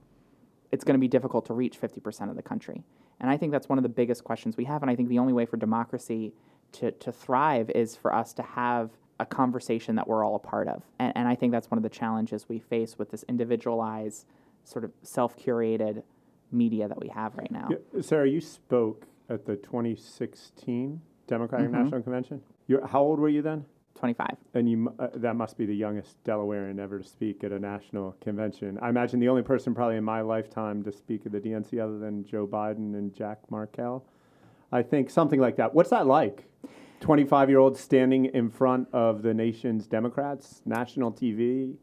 it's going to be difficult to reach 50% of the country. And I think that's one of the biggest questions we have. And I think the only way for democracy to, to thrive is for us to have a conversation that we're all a part of. And, and I think that's one of the challenges we face with this individualized, sort of self curated media that we have right now. Yeah, Sarah, you spoke at the 2016 Democratic Mm-hmm. National Convention. You're, how old were you then? 25. And you uh, that must be the youngest Delawarean ever to speak at a national convention. I imagine the only person probably in my lifetime to speak at the DNC other than Joe Biden and Jack Markell. I think something like that. What's that like? 25 year old standing in front of the nation's Democrats, national TV.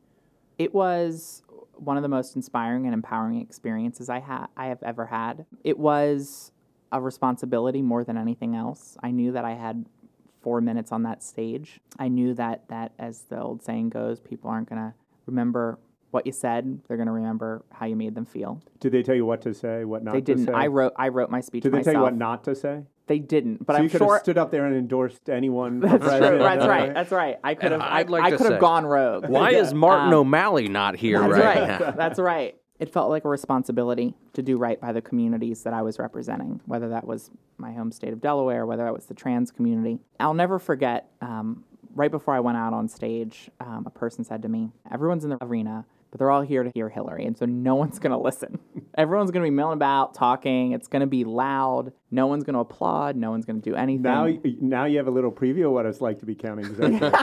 It was one of the most inspiring and empowering experiences I had I have ever had. It was a responsibility more than anything else. I knew that I had four minutes on that stage. I knew that that as the old saying goes, people aren't gonna remember what you said. They're gonna remember how you made them feel. Did they tell you what to say, what not They to didn't. say? I wrote I wrote my speech Did they myself. tell you what not to say? They didn't, but so I'm you could sure have stood up there and endorsed anyone. for that's true. That's right. <laughs> That's right. I could And have. I, I'd like I to could say- have gone rogue. Why is Martin Um, O'Malley not here That's right, right. now? <laughs> That's right. It felt like a responsibility to do right by the communities that I was representing, whether that was my home state of Delaware, whether that was the trans community. I'll never forget, um, right before I went out on stage, um, a person said to me, Everyone's in the arena, but they're all here to hear Hillary. And so no one's going to listen. Everyone's going to be milling about, talking. It's going to be loud. No one's going to applaud. No one's going to do anything. Now, now you have a little preview of what it's like to be counting executive.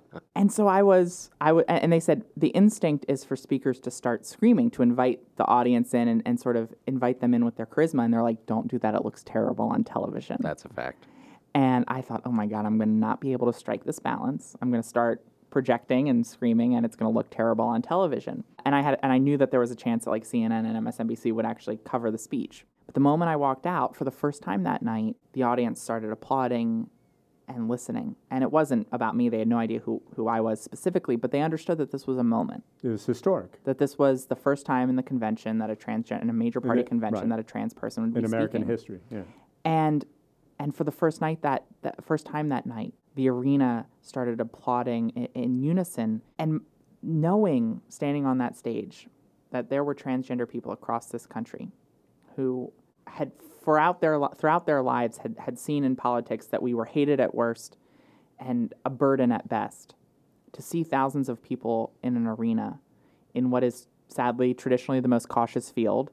<laughs> And so I was, I w- and they said the instinct is for speakers to start screaming, to invite the audience in and, and sort of invite them in with their charisma. And they're like, don't do that. It looks terrible on television. That's a fact. And I thought, oh my God, I'm going to not be able to strike this balance. I'm going to start projecting and screaming, and it's going to look terrible on television. And I had, and I knew that there was a chance that like CNN and MSNBC would actually cover the speech. But the moment I walked out, for the first time that night, the audience started applauding and listening. And it wasn't about me. They had no idea who, who I was specifically, but they understood that this was a moment. it was historic That this was the first time in the convention that a transgender, in a major party it- convention, right. that a trans person would be in American speaking history. Yeah. and and for the first night that, that first time that night the arena started applauding in, unison and knowing standing on that stage that there were transgender people across this country who had throughout their throughout their lives had, had seen in politics that we were hated at worst and a burden at best. To see thousands of people in an arena in what is sadly traditionally the most cautious field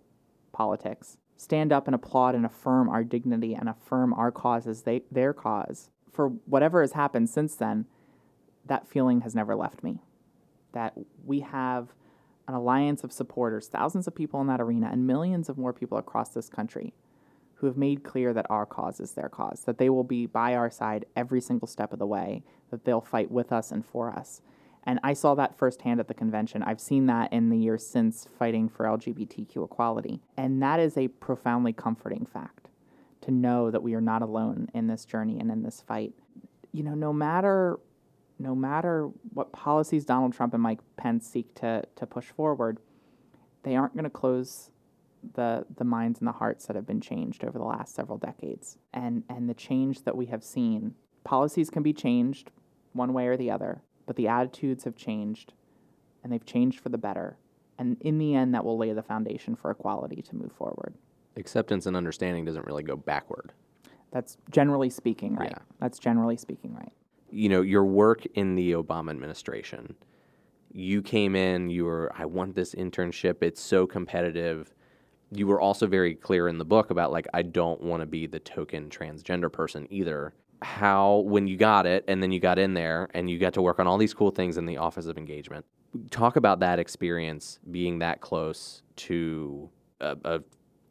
politics stand up and applaud and affirm our dignity and affirm our cause as they, their cause for whatever has happened since then that feeling has never left me that we have an alliance of supporters thousands of people in that arena and millions of more people across this country who have made clear that our cause is their cause that they will be by our side every single step of the way that they'll fight with us and for us and I saw that firsthand at the convention. I've seen that in the years since fighting for LGBTQ equality. And that is a profoundly comforting fact to know that we are not alone in this journey and in this fight. You know, no matter no matter what policies Donald Trump and Mike Pence seek to, to push forward, they aren't going to close the the minds and the hearts that have been changed over the last several decades. And and the change that we have seen, policies can be changed one way or the other, but the attitudes have changed and they've changed for the better. And in the end that will lay the foundation for equality to move forward. Acceptance and understanding doesn't really go backward. That's generally speaking right. Yeah. That's generally speaking right. you know, your work in the Obama administration, you came in, you were, I want this internship. It's so competitive. You were also very clear in the book about, like, I don't want to be the token transgender person either. How, when you got it and then you got in there and you got to work on all these cool things in the Office of Engagement, talk about that experience being that close to a, a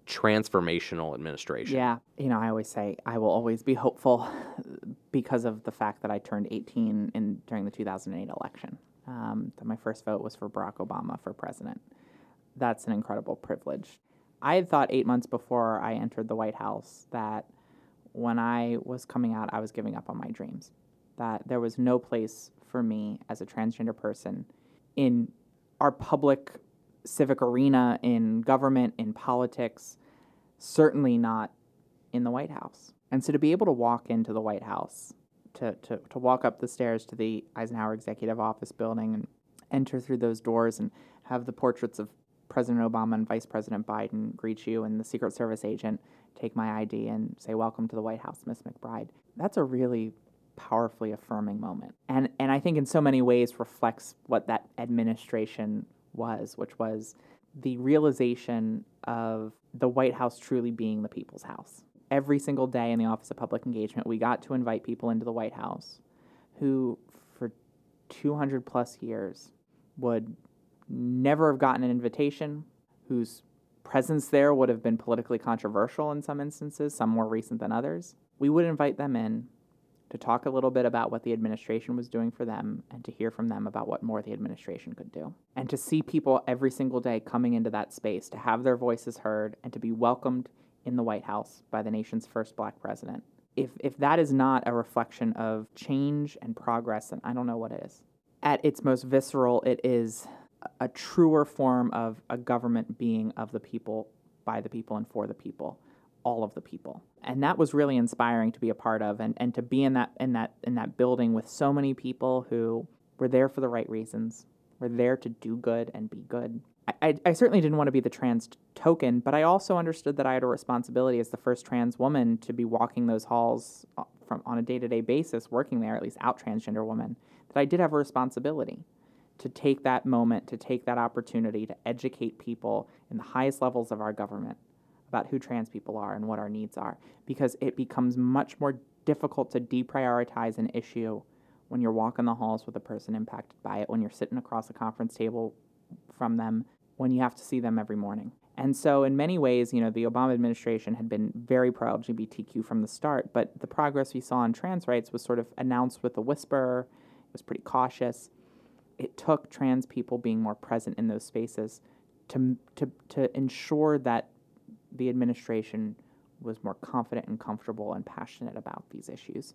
transformational administration. Yeah, you know, I always say I will always be hopeful <laughs> because of the fact that I turned 18 in during the 2008 election. Um, that my first vote was for Barack Obama for president. That's an incredible privilege. I had thought eight months before I entered the White House that when I was coming out, I was giving up on my dreams. That there was no place for me as a transgender person in our public civic arena, in government, in politics, certainly not in the White House. And so to be able to walk into the White House, to, to, to walk up the stairs to the Eisenhower Executive Office building and enter through those doors and have the portraits of President Obama and Vice President Biden greet you and the Secret Service agent take my ID and say, Welcome to the White House, Miss McBride. That's a really powerfully affirming moment. And and I think in so many ways reflects what that administration was, which was the realization of the White House truly being the people's house. Every single day in the Office of Public Engagement, we got to invite people into the White House who, for 200 plus years, would never have gotten an invitation, whose presence there would have been politically controversial in some instances, some more recent than others. We would invite them in, to talk a little bit about what the administration was doing for them and to hear from them about what more the administration could do. And to see people every single day coming into that space, to have their voices heard, and to be welcomed in the White House by the nation's first black president. If, if that is not a reflection of change and progress, then I don't know what is. At its most visceral, it is a truer form of a government being of the people, by the people, and for the people all of the people. And that was really inspiring to be a part of and, and to be in that in that in that building with so many people who were there for the right reasons, were there to do good and be good. I, I, certainly didn't want to be the trans token, but I also understood that I had a responsibility as the first trans woman to be walking those halls uh, from on a day to day basis, working there, at least out transgender woman, that I did have a responsibility to take that moment, to take that opportunity to educate people in the highest levels of our government about who trans people are and what our needs are because it becomes much more difficult to deprioritize an issue when you're walking the halls with a person impacted by it, when you're sitting across a conference table from them, when you have to see them every morning. And so, in many ways, you know, the Obama administration had been very pro LGBTQ from the start, but the progress we saw on trans rights was sort of announced with a whisper. It was pretty cautious. It took trans people being more present in those spaces to, to, to ensure that the administration was more confident and comfortable and passionate about these issues.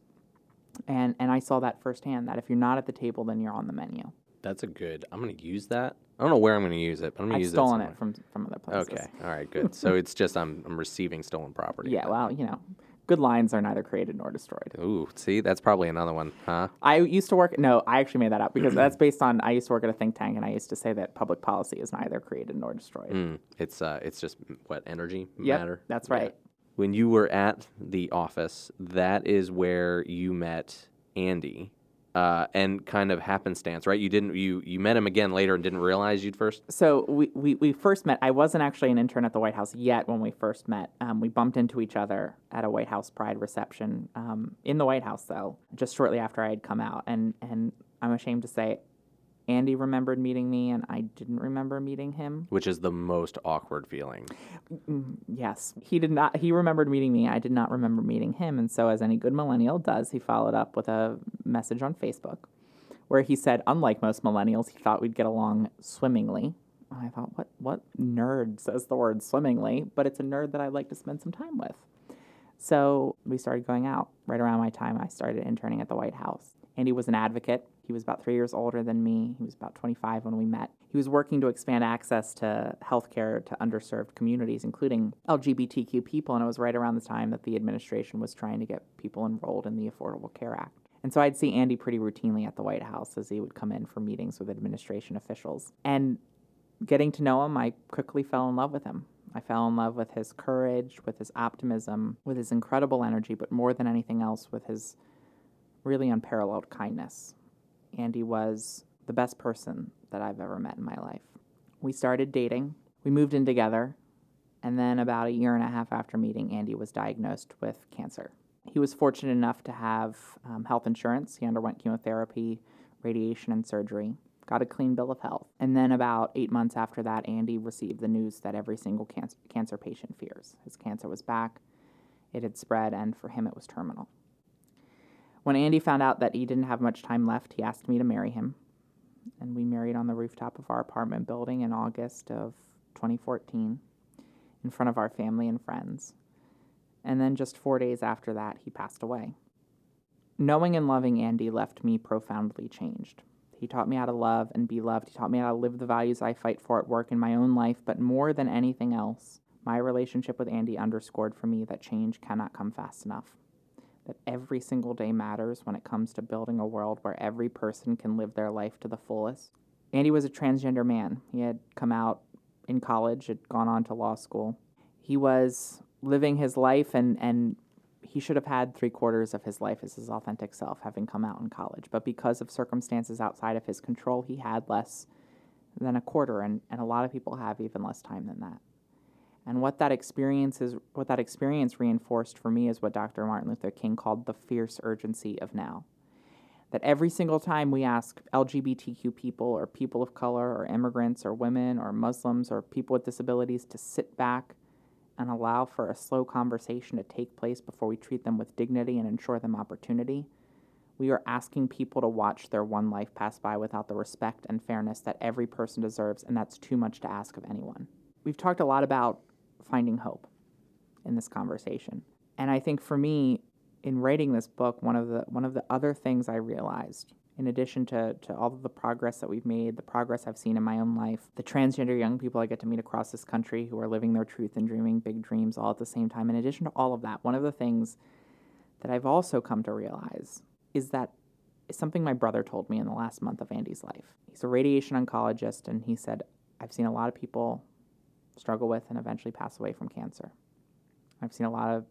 And and I saw that firsthand that if you're not at the table, then you're on the menu. That's a good. I'm going to use that. I don't know where I'm going to use it, but I'm going to I've use stolen it. it from from other places. Okay. All right. Good. so <laughs> it's just I'm I'm receiving stolen property. Yeah. Well, you know, good lines are neither created nor destroyed. Ooh. See, that's probably another one, huh? I used to work. No, I actually made that up because that's based on. I used to work at a think tank, and I used to say that public policy is neither created nor destroyed. Mm, it's uh, it's just what energy Yep, matter. that's Yeah. right. When you were at the office, that is where you met Andy, uh, and kind of happenstance, right? You didn't you you met him again later and didn't realize you'd first. So we, we, we first met. I wasn't actually an intern at the White House yet when we first met. Um, we bumped into each other at a White House Pride reception um, in the White House, though, just shortly after I had come out. And and I'm ashamed to say, Andy remembered meeting me, and I didn't remember meeting him. Which is the most awkward feeling. Mm, mm, yes, he did not. He remembered meeting me. I did not remember meeting him. And so, as any good millennial does, he followed up with a message on Facebook where he said, unlike most millennials, he thought we'd get along swimmingly. And I thought, what what nerd says the word swimmingly? But it's a nerd that I'd like to spend some time with. So we started going out right around my time I started interning at the White House. Andy was an advocate. He was about three years older than me. He was about 25 when we met. He was working to expand access to healthcare to underserved communities, including LGBTQ people. And it was right around the time that the administration was trying to get people enrolled in the Affordable Care Act. And so I'd see Andy pretty routinely at the White House as he would come in for meetings with administration officials. And getting to know him, I quickly fell in love with him. I fell in love with his courage, with his optimism, with his incredible energy, but more than anything else, with his really unparalleled kindness. Andy was the best person that I've ever met in my life. We started dating, we moved in together, and then about a year and a half after meeting, Andy was diagnosed with cancer. He was fortunate enough to have um, health insurance. He underwent chemotherapy, radiation, and surgery got a clean bill of health. And then about eight months after that, Andy received the news that every single cancer, cancer patient fears. His cancer was back, it had spread, and for him, it was terminal. When Andy found out that he didn't have much time left, he asked me to marry him. And we married on the rooftop of our apartment building in August of 2014 in front of our family and friends. And then just four days after that, he passed away. Knowing and loving Andy left me profoundly changed. He taught me how to love and be loved. He taught me how to live the values I fight for at work in my own life. But more than anything else, my relationship with Andy underscored for me that change cannot come fast enough. That every single day matters when it comes to building a world where every person can live their life to the fullest. Andy was a transgender man. He had come out in college, had gone on to law school. He was living his life and, and he should have had three quarters of his life as his authentic self, having come out in college. But because of circumstances outside of his control, he had less than a quarter, and, and a lot of people have even less time than that. And what that experience is, what that experience reinforced for me is what Dr. Martin Luther King called the fierce urgency of now. That every single time we ask LGBTQ people or people of color or immigrants or women or Muslims or people with disabilities to sit back and allow for a slow conversation to take place before we treat them with dignity and ensure them opportunity, We are asking people to watch their one life pass by without the respect and fairness that every person deserves, and that's too much to ask of anyone. We've talked a lot about finding hope in this conversation. And I think for me, in writing this book, one of the one of the other things I realized, in addition to, to all of the progress that we've made, the progress I've seen in my own life, the transgender young people I get to meet across this country who are living their truth and dreaming big dreams all at the same time, in addition to all of that, one of the things that I've also come to realize is that something my brother told me in the last month of Andy's life. He's a radiation oncologist, and he said, I've seen a lot of people struggle with and eventually pass away from cancer. I've seen a lot of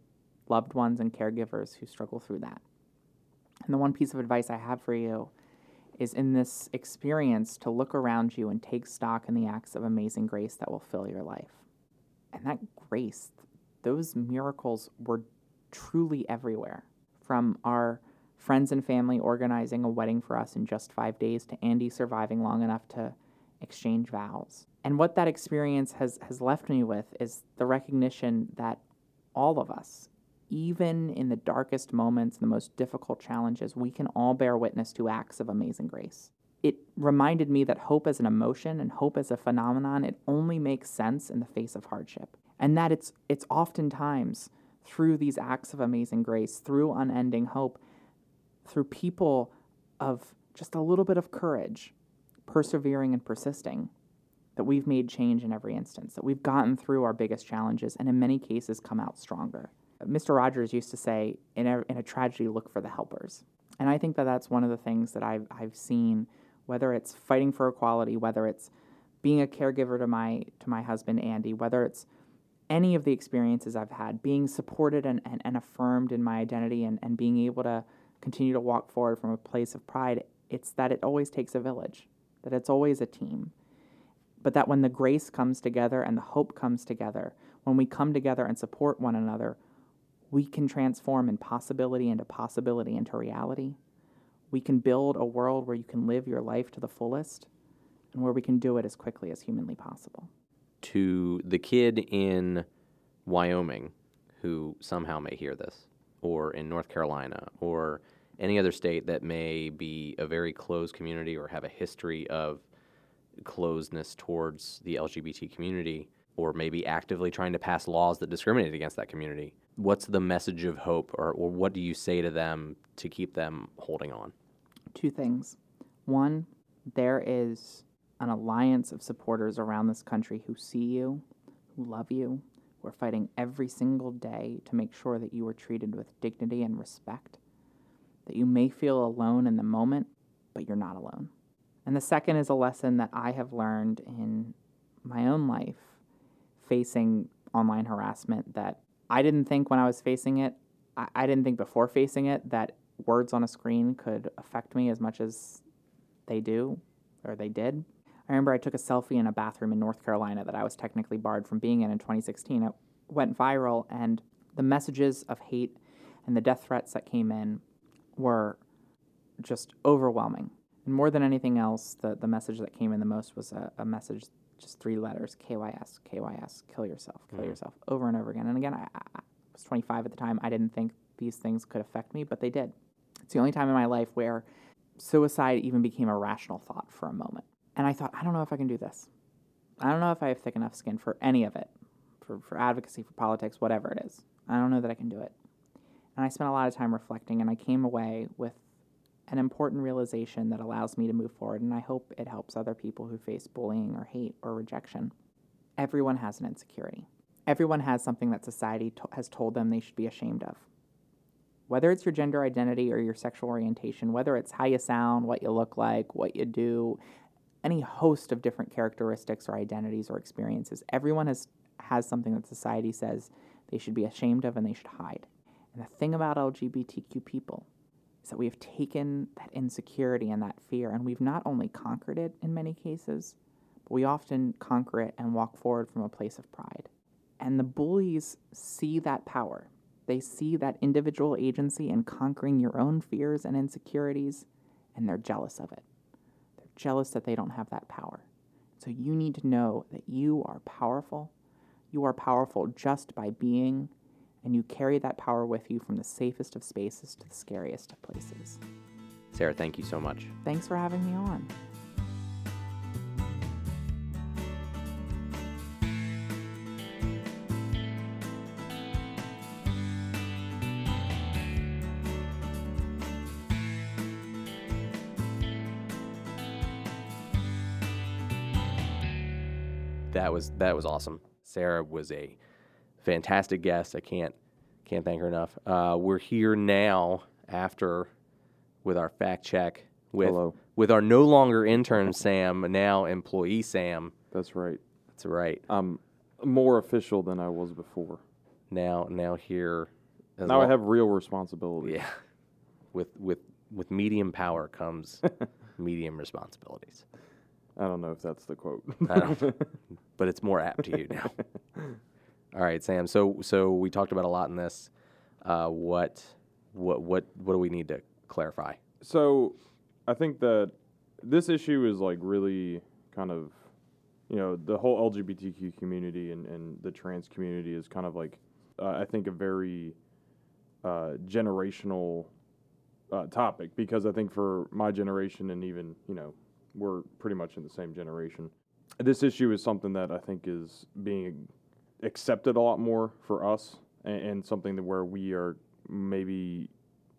loved ones and caregivers who struggle through that. And the one piece of advice I have for you is in this experience to look around you and take stock in the acts of amazing grace that will fill your life. And that grace, those miracles were truly everywhere. From our friends and family organizing a wedding for us in just five days to Andy surviving long enough to exchange vows. And what that experience has, has left me with is the recognition that all of us, even in the darkest moments, the most difficult challenges, we can all bear witness to acts of amazing grace. It reminded me that hope as an emotion and hope as a phenomenon, it only makes sense in the face of hardship. And that it's it's oftentimes through these acts of amazing grace, through unending hope, through people of just a little bit of courage, persevering and persisting, that we've made change in every instance, that we've gotten through our biggest challenges, and in many cases come out stronger. Mr. Rogers used to say, in a, in a tragedy, look for the helpers. And I think that that's one of the things that I've, I've seen, whether it's fighting for equality, whether it's being a caregiver to my, to my husband, Andy, whether it's any of the experiences I've had, being supported and, and, and affirmed in my identity and, and being able to continue to walk forward from a place of pride, it's that it always takes a village, that it's always a team. But that when the grace comes together and the hope comes together, when we come together and support one another, we can transform impossibility into possibility into reality. We can build a world where you can live your life to the fullest and where we can do it as quickly as humanly possible. To the kid in Wyoming who somehow may hear this, or in North Carolina, or any other state that may be a very closed community or have a history of closeness towards the LGBT community, or maybe actively trying to pass laws that discriminate against that community. What's the message of hope, or, or what do you say to them to keep them holding on? Two things. One, there is an alliance of supporters around this country who see you, who love you, who are fighting every single day to make sure that you are treated with dignity and respect, that you may feel alone in the moment, but you're not alone. And the second is a lesson that I have learned in my own life facing online harassment that I didn't think when I was facing it, I, I didn't think before facing it that words on a screen could affect me as much as they do or they did. I remember I took a selfie in a bathroom in North Carolina that I was technically barred from being in in 2016. It went viral, and the messages of hate and the death threats that came in were just overwhelming. And more than anything else, the, the message that came in the most was a, a message, just three letters KYS, KYS, kill yourself, kill mm-hmm. yourself, over and over again. And again, I, I was 25 at the time. I didn't think these things could affect me, but they did. It's the only time in my life where suicide even became a rational thought for a moment. And I thought, I don't know if I can do this. I don't know if I have thick enough skin for any of it, for, for advocacy, for politics, whatever it is. I don't know that I can do it. And I spent a lot of time reflecting, and I came away with an important realization that allows me to move forward, and I hope it helps other people who face bullying or hate or rejection. Everyone has an insecurity. Everyone has something that society to- has told them they should be ashamed of. Whether it's your gender identity or your sexual orientation, whether it's how you sound, what you look like, what you do, any host of different characteristics or identities or experiences, everyone has, has something that society says they should be ashamed of and they should hide. And the thing about LGBTQ people is that we have taken that insecurity and that fear and we've not only conquered it in many cases, but we often conquer it and walk forward from a place of pride. And the bullies see that power. They see that individual agency in conquering your own fears and insecurities, and they're jealous of it. They're jealous that they don't have that power. So you need to know that you are powerful. You are powerful just by being and you carry that power with you from the safest of spaces to the scariest of places. Sarah, thank you so much. Thanks for having me on. That was that was awesome. Sarah was a fantastic guest. I can't can't thank her enough. Uh, we're here now after with our fact check with Hello. with our no longer intern <laughs> Sam, now employee Sam. That's right. That's right. I'm more official than I was before. Now now here. as Now I have real responsibility. yeah. With with with medium power comes <laughs> medium responsibilities. I don't know if that's the quote. I don't, <laughs> but it's more apt to you now. All right, Sam. So so we talked about a lot in this. Uh, what what what what do we need to clarify? so I think that this issue is like really kind of, you know, the whole LGBTQ community and, and the trans community is kind of like, uh, I think, a very uh, generational uh, topic because I think for my generation and even, you know, we're pretty much in the same generation. This issue is something that I think is being accepted a lot more for us and, and something that where we are maybe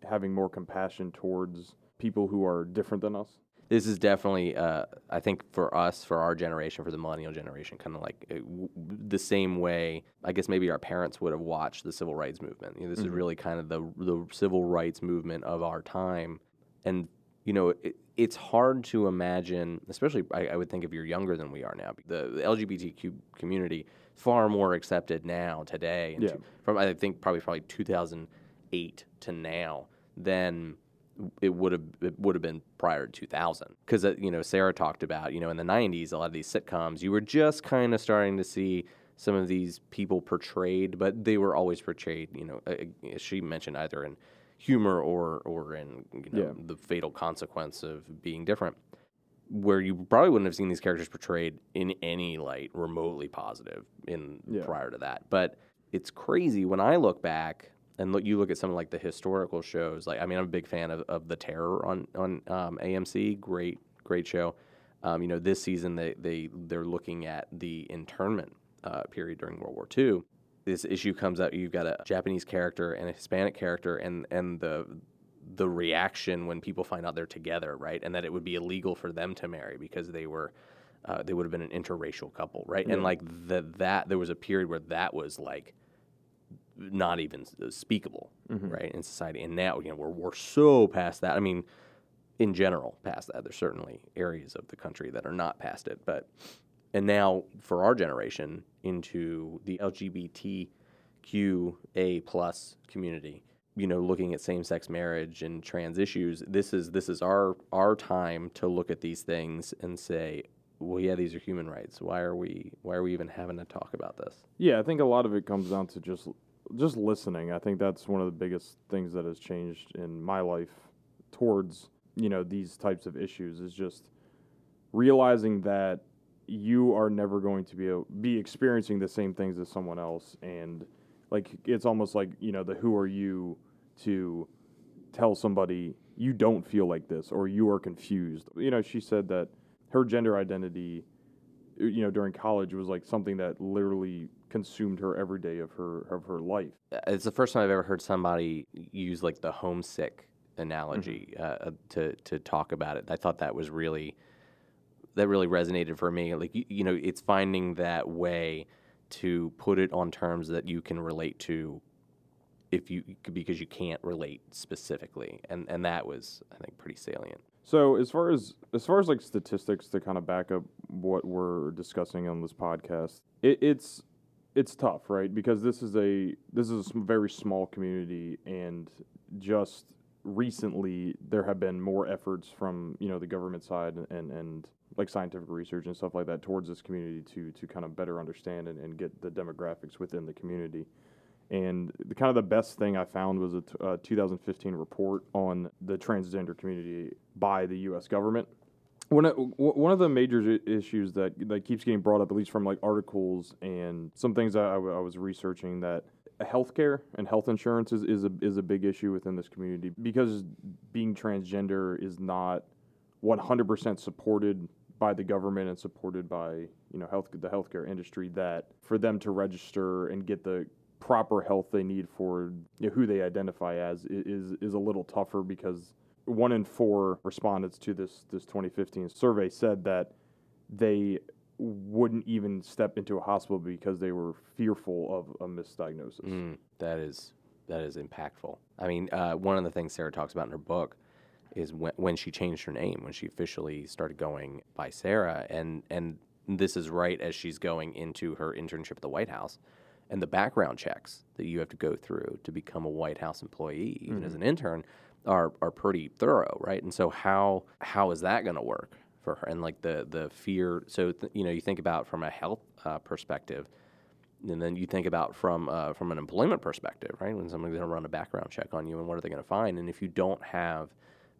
having more compassion towards people who are different than us. This is definitely, uh, I think, for us, for our generation, for the millennial generation, kind of like uh, w- the same way. I guess maybe our parents would have watched the civil rights movement. You know, this is really kind of the the civil rights movement of our time, and you know, it, it's hard to imagine, especially I, I would think if you're younger than we are now. The, the LGBTQ community far more accepted now today, and Yeah. to- from I think probably probably 2008 to now than it would have it would have been prior to 2000 because you know Sarah talked about you know in the 90s a lot of these sitcoms you were just kind of starting to see some of these people portrayed but they were always portrayed you know uh, uh, she mentioned either in humor or or in you know Yeah. the fatal consequence of being different where you probably wouldn't have seen these characters portrayed in any light remotely positive in Yeah. prior to that but it's crazy when I look back and look, you look at some of like the historical shows. Like, I mean, I'm a big fan of, of The Terror on on um, AMC. Great, great show. Um, you know, this season they they they're looking at the internment uh, period during World War II. This issue comes up. You've got a Japanese character and a Hispanic character, and and the the reaction when people find out they're together, right, and that it would be illegal for them to marry because they were. Uh, they would have been an interracial couple, right? And like the, that, there was a period where that was like not even uh, speakable, right, in society. And now, you know, we're, we're so past that. I mean, in general, past that. There's certainly areas of the country that are not past it, but and now for our generation into the LGBTQA plus community, you know, looking at same-sex marriage and trans issues, this is this is our our time to look at these things and say, well, yeah, these are human rights. Why are we why are we even having to talk about this? Yeah, I think a lot of it comes down to just just listening. I think that's one of the biggest things that has changed in my life towards, you know, these types of issues is just realizing that you are never going to be a, be experiencing the same things as someone else and like it's almost like, you know, the who are you to tell somebody you don't feel like this or you are confused. You know, she said that her gender identity you know during college was like something that literally consumed her every day of her of her life. Uh, it's the first time I've ever heard somebody use like the homesick analogy uh, uh, to to talk about it. I thought that was really that really resonated for me. Like you, you know, it's finding that way to put it on terms that you can relate to if you because you can't relate specifically, and and that was I think pretty salient. So as far as as far as like statistics to kind of back up what we're discussing on this podcast, it, it's it's tough, right? Because this is a this is a very small community, and just recently there have been more efforts from you know the government side and and like scientific research and stuff like that towards this community to to kind of better understand and, and get the demographics within the community. And the kind of the best thing I found was a t- uh, 2015 report on the transgender community by the U.S. government. One of, one of the major issues that that keeps getting brought up, at least from like articles and some things I was researching, that healthcare and health insurance is, is a is a big issue within this community because being transgender is not 100% supported by the government and supported by you know health the healthcare industry that for them to register and get the proper health they need for you know, who they identify as is is a little tougher because one in four respondents to this this 2015 survey said that they wouldn't even step into a hospital because they were fearful of a misdiagnosis. Mm, that is that is impactful. I mean, uh, one of the things Sarah talks about in her book is when, when she changed her name, when she officially started going by Sarah, and and this is right as she's going into her internship at the White House, and the background checks that you have to go through to become a White House employee, even as an intern, are are pretty thorough, right? And so how how is that going to work for her? And like the the fear. So th- you know, you think about from a health uh, perspective and then you think about from uh, from an employment perspective, right? When someone's going to run a background check on you, and what are they going to find? And if you don't have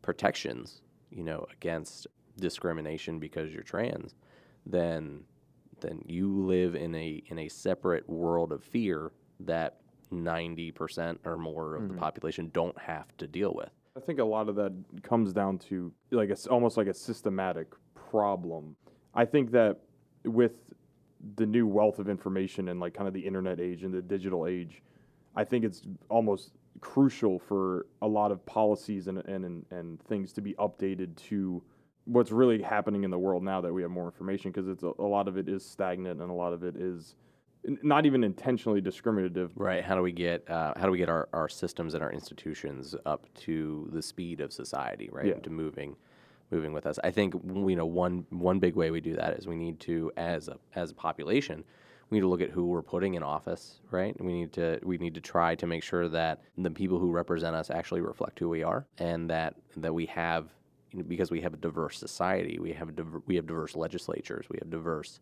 protections, you know, against discrimination because you're trans, then then you live in a in a separate world of fear that ninety percent or more of the population don't have to deal with. I think a lot of that comes down to like it's almost like a systematic problem. I think that with the new wealth of information and like kind of the internet age and the digital age, I think it's almost crucial for a lot of policies and and and, things to be updated to what's really happening in the world now that we have more information because it's a, a lot of it is stagnant and a lot of it is not even intentionally discriminative Right. How do we get uh, how do we get our, our systems and our institutions up to the speed of society, right? Yeah. To moving moving with us. I think you know one one big way we do that is we need to as a as a population we need to look at who we're putting in office, right? We need to we need to try to make sure that the people who represent us actually reflect who we are and that that we have you know, because we have a diverse society, we have a diver, we have diverse legislatures, we have diverse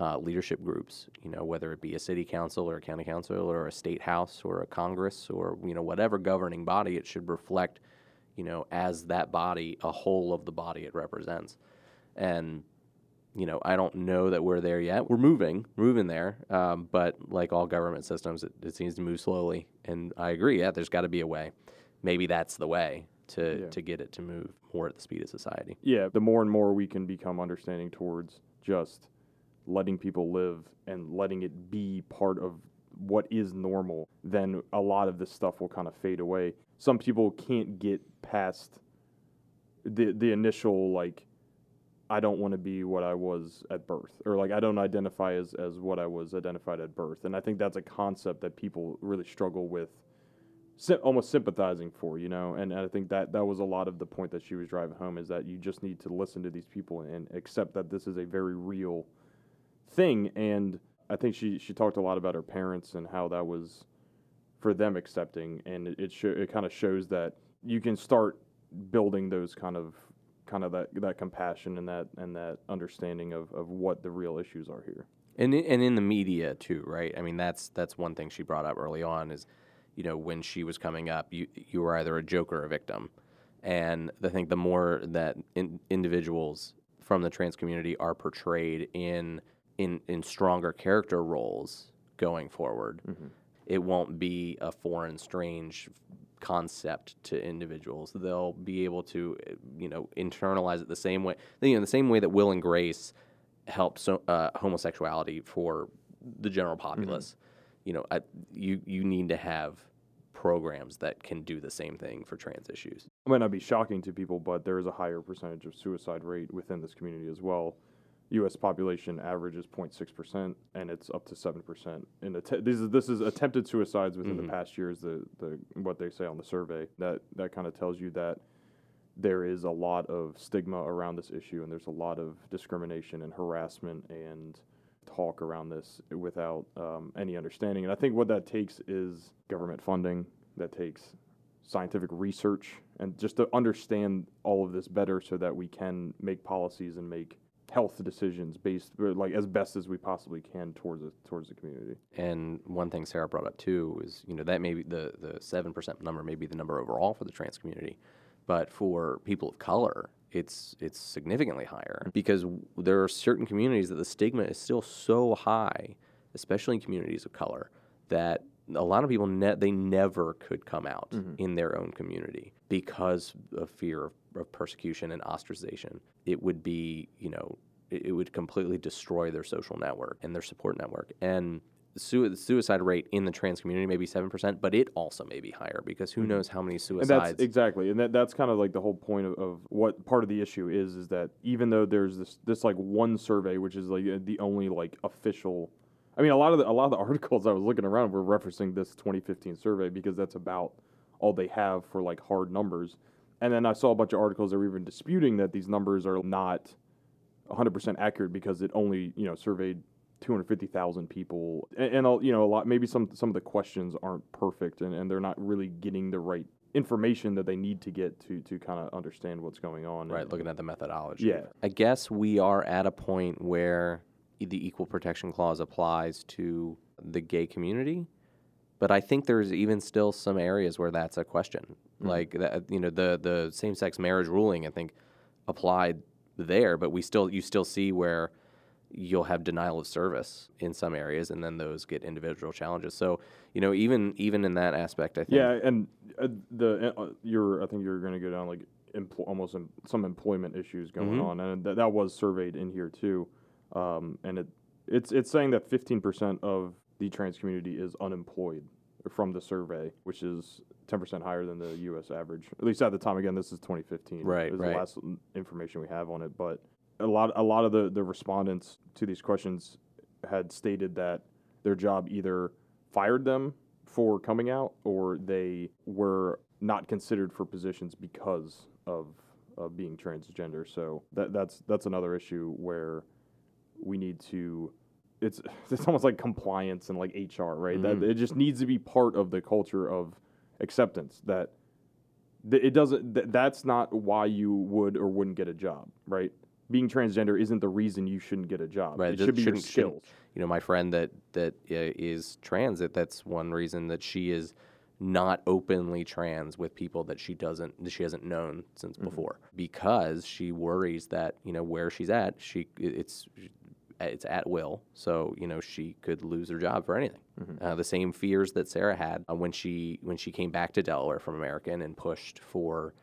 uh, leadership groups, you know, whether it be a city council or a county council or a state house or a Congress or, you know, whatever governing body, it should reflect, you know, as that body, a whole of the body it represents. And, you know, I don't know that we're there yet. We're moving, moving there. Um, but like all government systems, it, it seems to move slowly. And I agree, yeah, there's got to be a way. Maybe that's the way to, Yeah. to get it to move more at the speed of society. yeah, the more and more we can become understanding towards just letting people live and letting it be part of what is normal, then a lot of this stuff will kind of fade away. Some people can't get past the the initial like I don't want to be what I was at birth or like I don't identify as as what I was identified at birth. And I think that's a concept that people really struggle with almost sympathizing for, you know. And, and I think that that was a lot of the point that she was driving home is that you just need to listen to these people and accept that this is a very real thing. And I think she she talked a lot about her parents and how that was for them accepting, and it it, sho- it kind of shows that you can start building those kind of kind of that that compassion and that and that understanding of, of what the real issues are here. and in, and in the media too, right? I mean, that's that's one thing she brought up early on is, you know, when she was coming up, you you were either a joke or a victim, and I think the more that in, individuals from the trans community are portrayed in in in stronger character roles going forward, it won't be a foreign, strange concept to individuals. They'll be able to, uh, you know, internalize it the same way, you know, the same way that Will and Grace helped so, uh, homosexuality for the general populace. You know, I, you you need to have programs that can do the same thing for trans issues. It might not be shocking to people, but there is a higher percentage of suicide rate within this community as well. U.S. population average is 0.6 percent, and it's up to seven percent. In att- this is this is attempted suicides within the past year is the, the what they say on the survey. That that kind of tells you that there is a lot of stigma around this issue, and there's a lot of discrimination and harassment and talk around this without um, any understanding. And I think what that takes is government funding. That takes scientific research and just to understand all of this better so that we can make policies and make health decisions based like as best as we possibly can towards the, towards the community. And one thing Sarah brought up too is, you know, that may be the the seven percent number may be the number overall for the trans community, but for people of color, it's it's significantly higher because there are certain communities that the stigma is still so high, especially in communities of color, that a lot of people ne- they never could come out mm-hmm. in their own community because of fear of, of persecution and ostracization. It would be, you know, it, would completely destroy their social network and their support network. And the suicide rate in the trans community may be seven percent, but it also may be higher because who mm-hmm. knows how many and suicides. that's exactly and that, that's kind of like the whole point of, of what part of the issue is is that even though there's this this like one survey which is like the only like official i mean a lot of the a lot of the <laughs> articles i was looking around were referencing this 2015 survey because that's about all they have for like hard numbers and then i saw a bunch of articles that were even disputing that these numbers are not 100% accurate because it only you know surveyed 250,000 people and, and you know a lot maybe some some of the questions aren't perfect and, and they're not really getting the right information that they need to get to to kind of understand what's going on Right, and- looking at the methodology. Yeah. I guess we are at a point where the Equal Protection Clause applies to the gay community, but I think there's even still some areas where that's a question. Mm-hmm. Like that, you know, the the same-sex marriage ruling, I think, applied there, but we still you still see where you'll have denial of service in some areas, and then those get individual challenges. So, you know, even even in that aspect, I think. yeah and uh, the uh, you're i think you're going to go down like empl- almost some employment issues going Mhm. on and that, that was surveyed in here too um, and it it's it's saying that 15% of the trans community is unemployed from the survey which is 10% higher than the us average at least at the time again this is 2015 Right, is right. the last information we have on it but a lot a lot of the the respondents to these questions had stated that their job either fired them for coming out or they were not considered for positions because of, of being transgender. So that that's that's another issue where we need to it's <sighs> it's almost like compliance and like HR, right? That it just needs to be part of the culture of acceptance that th- it doesn't th- that's not why you would or wouldn't get a job, right? Being transgender isn't the reason you shouldn't get a job. Right, It should be your skills. you know, my friend that that uh, is trans. That that's one reason that she is not openly trans with people that she doesn't that she hasn't known since before because she worries that you know where she's at she it's it's at will so you know she could lose her job for anything uh, the same fears that sarah had uh, when she when she came back to delaware from american and pushed for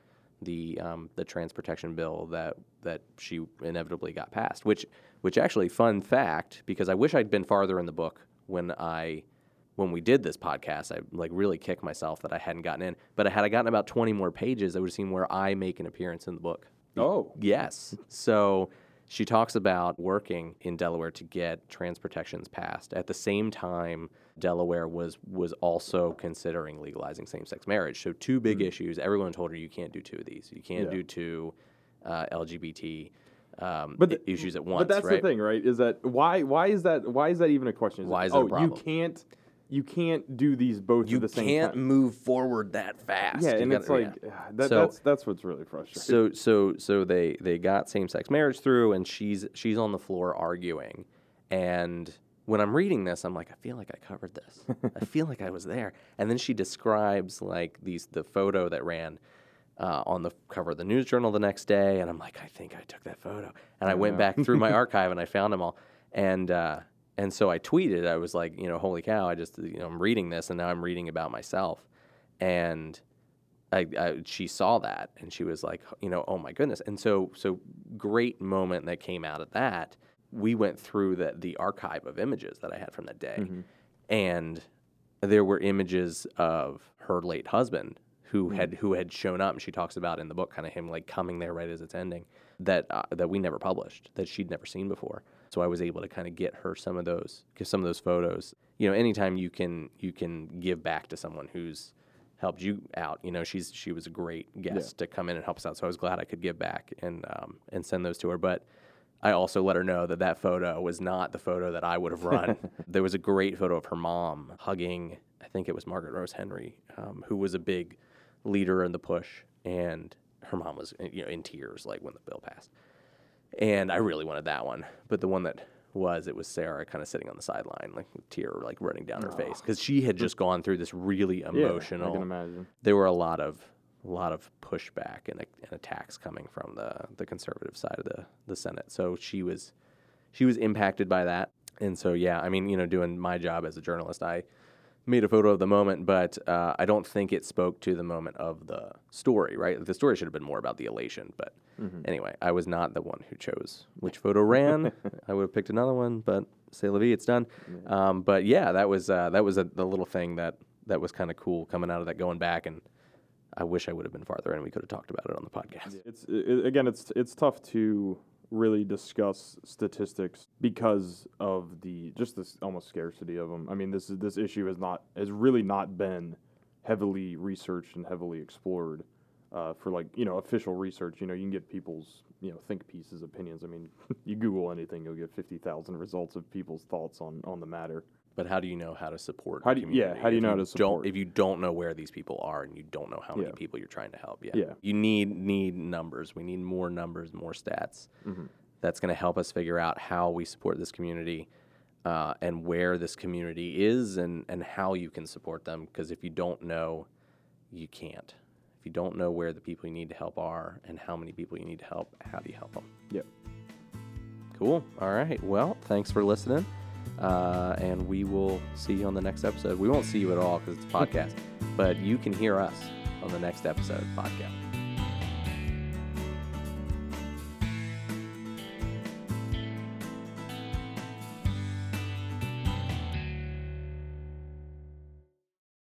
the um, the trans protection bill that that she inevitably got passed. Which which actually fun fact because I wish I'd been farther in the book when I when we did this podcast. I like really kicked myself that I hadn't gotten in. But had I gotten about twenty more pages, I would have seen where I make an appearance in the book. Oh. Yes. So she talks about working in Delaware to get trans protections passed. At the same time, Delaware was was also considering legalizing same-sex marriage. So two big issues. Everyone told her you can't do two of these. You can't. Yeah. do two uh, LGBT um, But the- issues at once. But that's right? the thing, right? Is that why? Why is that? Why is that even a question? Why it, is it a oh, problem? you can't, you can't do these both You at the same time. You can't move forward that fast. Yeah, You and gotta- it's like yeah. ah, that, So- that's that's what's really frustrating. so so so they they got same sex marriage through, and she's she's on the floor arguing, and when I'm reading this, I'm like, I feel like I covered this. I <laughs> feel like I was there. And then she describes like these the photo that ran uh, on the cover of the news journal the next day, and I'm like, I think I took that photo. And I went back through my <laughs> archive and I found them all, and. Uh, and so I tweeted. I was like, you know, holy cow! I just, you know, I'm reading this, and now I'm reading about myself, and I, I, she saw that and she was like, you know, oh my goodness. And so, so great moment that came out of that. We went through the the archive of images that I had from that day, and there were images of her late husband who had who had shown up. And she talks about in the book, kind of him like coming there right as it's ending. That uh, that we never published, that she'd never seen before. So I was able to kind of get her some of those, get some of those photos. You know, anytime you can you can give back to someone who's helped you out. You know, she's she was a great guest to come in and help us out. So I was glad I could give back and um, and send those to her. But I also let her know that that photo was not the photo that I would have run. <laughs> there was a great photo of her mom hugging. I think it was Margaret Rose Henry, um, who was a big leader in the push, and her mom was you know in tears like when the bill passed. And I really wanted that one, but the one that was it was Sarah kind of sitting on the sideline, like with tear like running down her face because she had just gone through this really emotional. yeah, I can imagine. there were a lot of a lot of pushback and, and attacks coming from the the conservative side of the the Senate. So she was she was impacted by that. And so yeah, I mean, you know, doing my job as a journalist, I made a photo of the moment, but uh, I don't think it spoke to the moment of the story. Right, the story should have been more about the elation. But anyway, I was not the one who chose which photo ran. <laughs> I would have picked another one, but say la vie, it's done. Um, but yeah, that was uh, that was a, the little thing that that was kind of cool coming out of that, going back and. I wish I would have been farther and we could have talked about it on the podcast. It's i again, it's it's tough to really discuss statistics because of the just this almost scarcity of them. I mean, this is this issue has not has really not been heavily researched and heavily explored uh, for like you know official research. You know, you can get people's you know think pieces, opinions. I mean, <laughs> you Google anything, you'll get fifty thousand results of people's thoughts on on the matter. But how do you know how to support? How do you- yeah, how do you if know how to support? Don't, if you don't know where these people are and you don't know how many Yeah. people you're trying to help, yeah, Yeah. you need need numbers. We need more numbers, more stats. Mm-hmm. That's going to help us figure out how we support this community uh, and where this community is and and how you can support them. Because if you don't know, you can't. If you don't know where the people you need to help are and how many people you need to help, how do you help them? Yep. Cool. All right. Well, thanks for listening. Uh, and we will see you on the next episode. We won't see you at all because it's a podcast, <laughs> but you can hear us on the next episode podcast.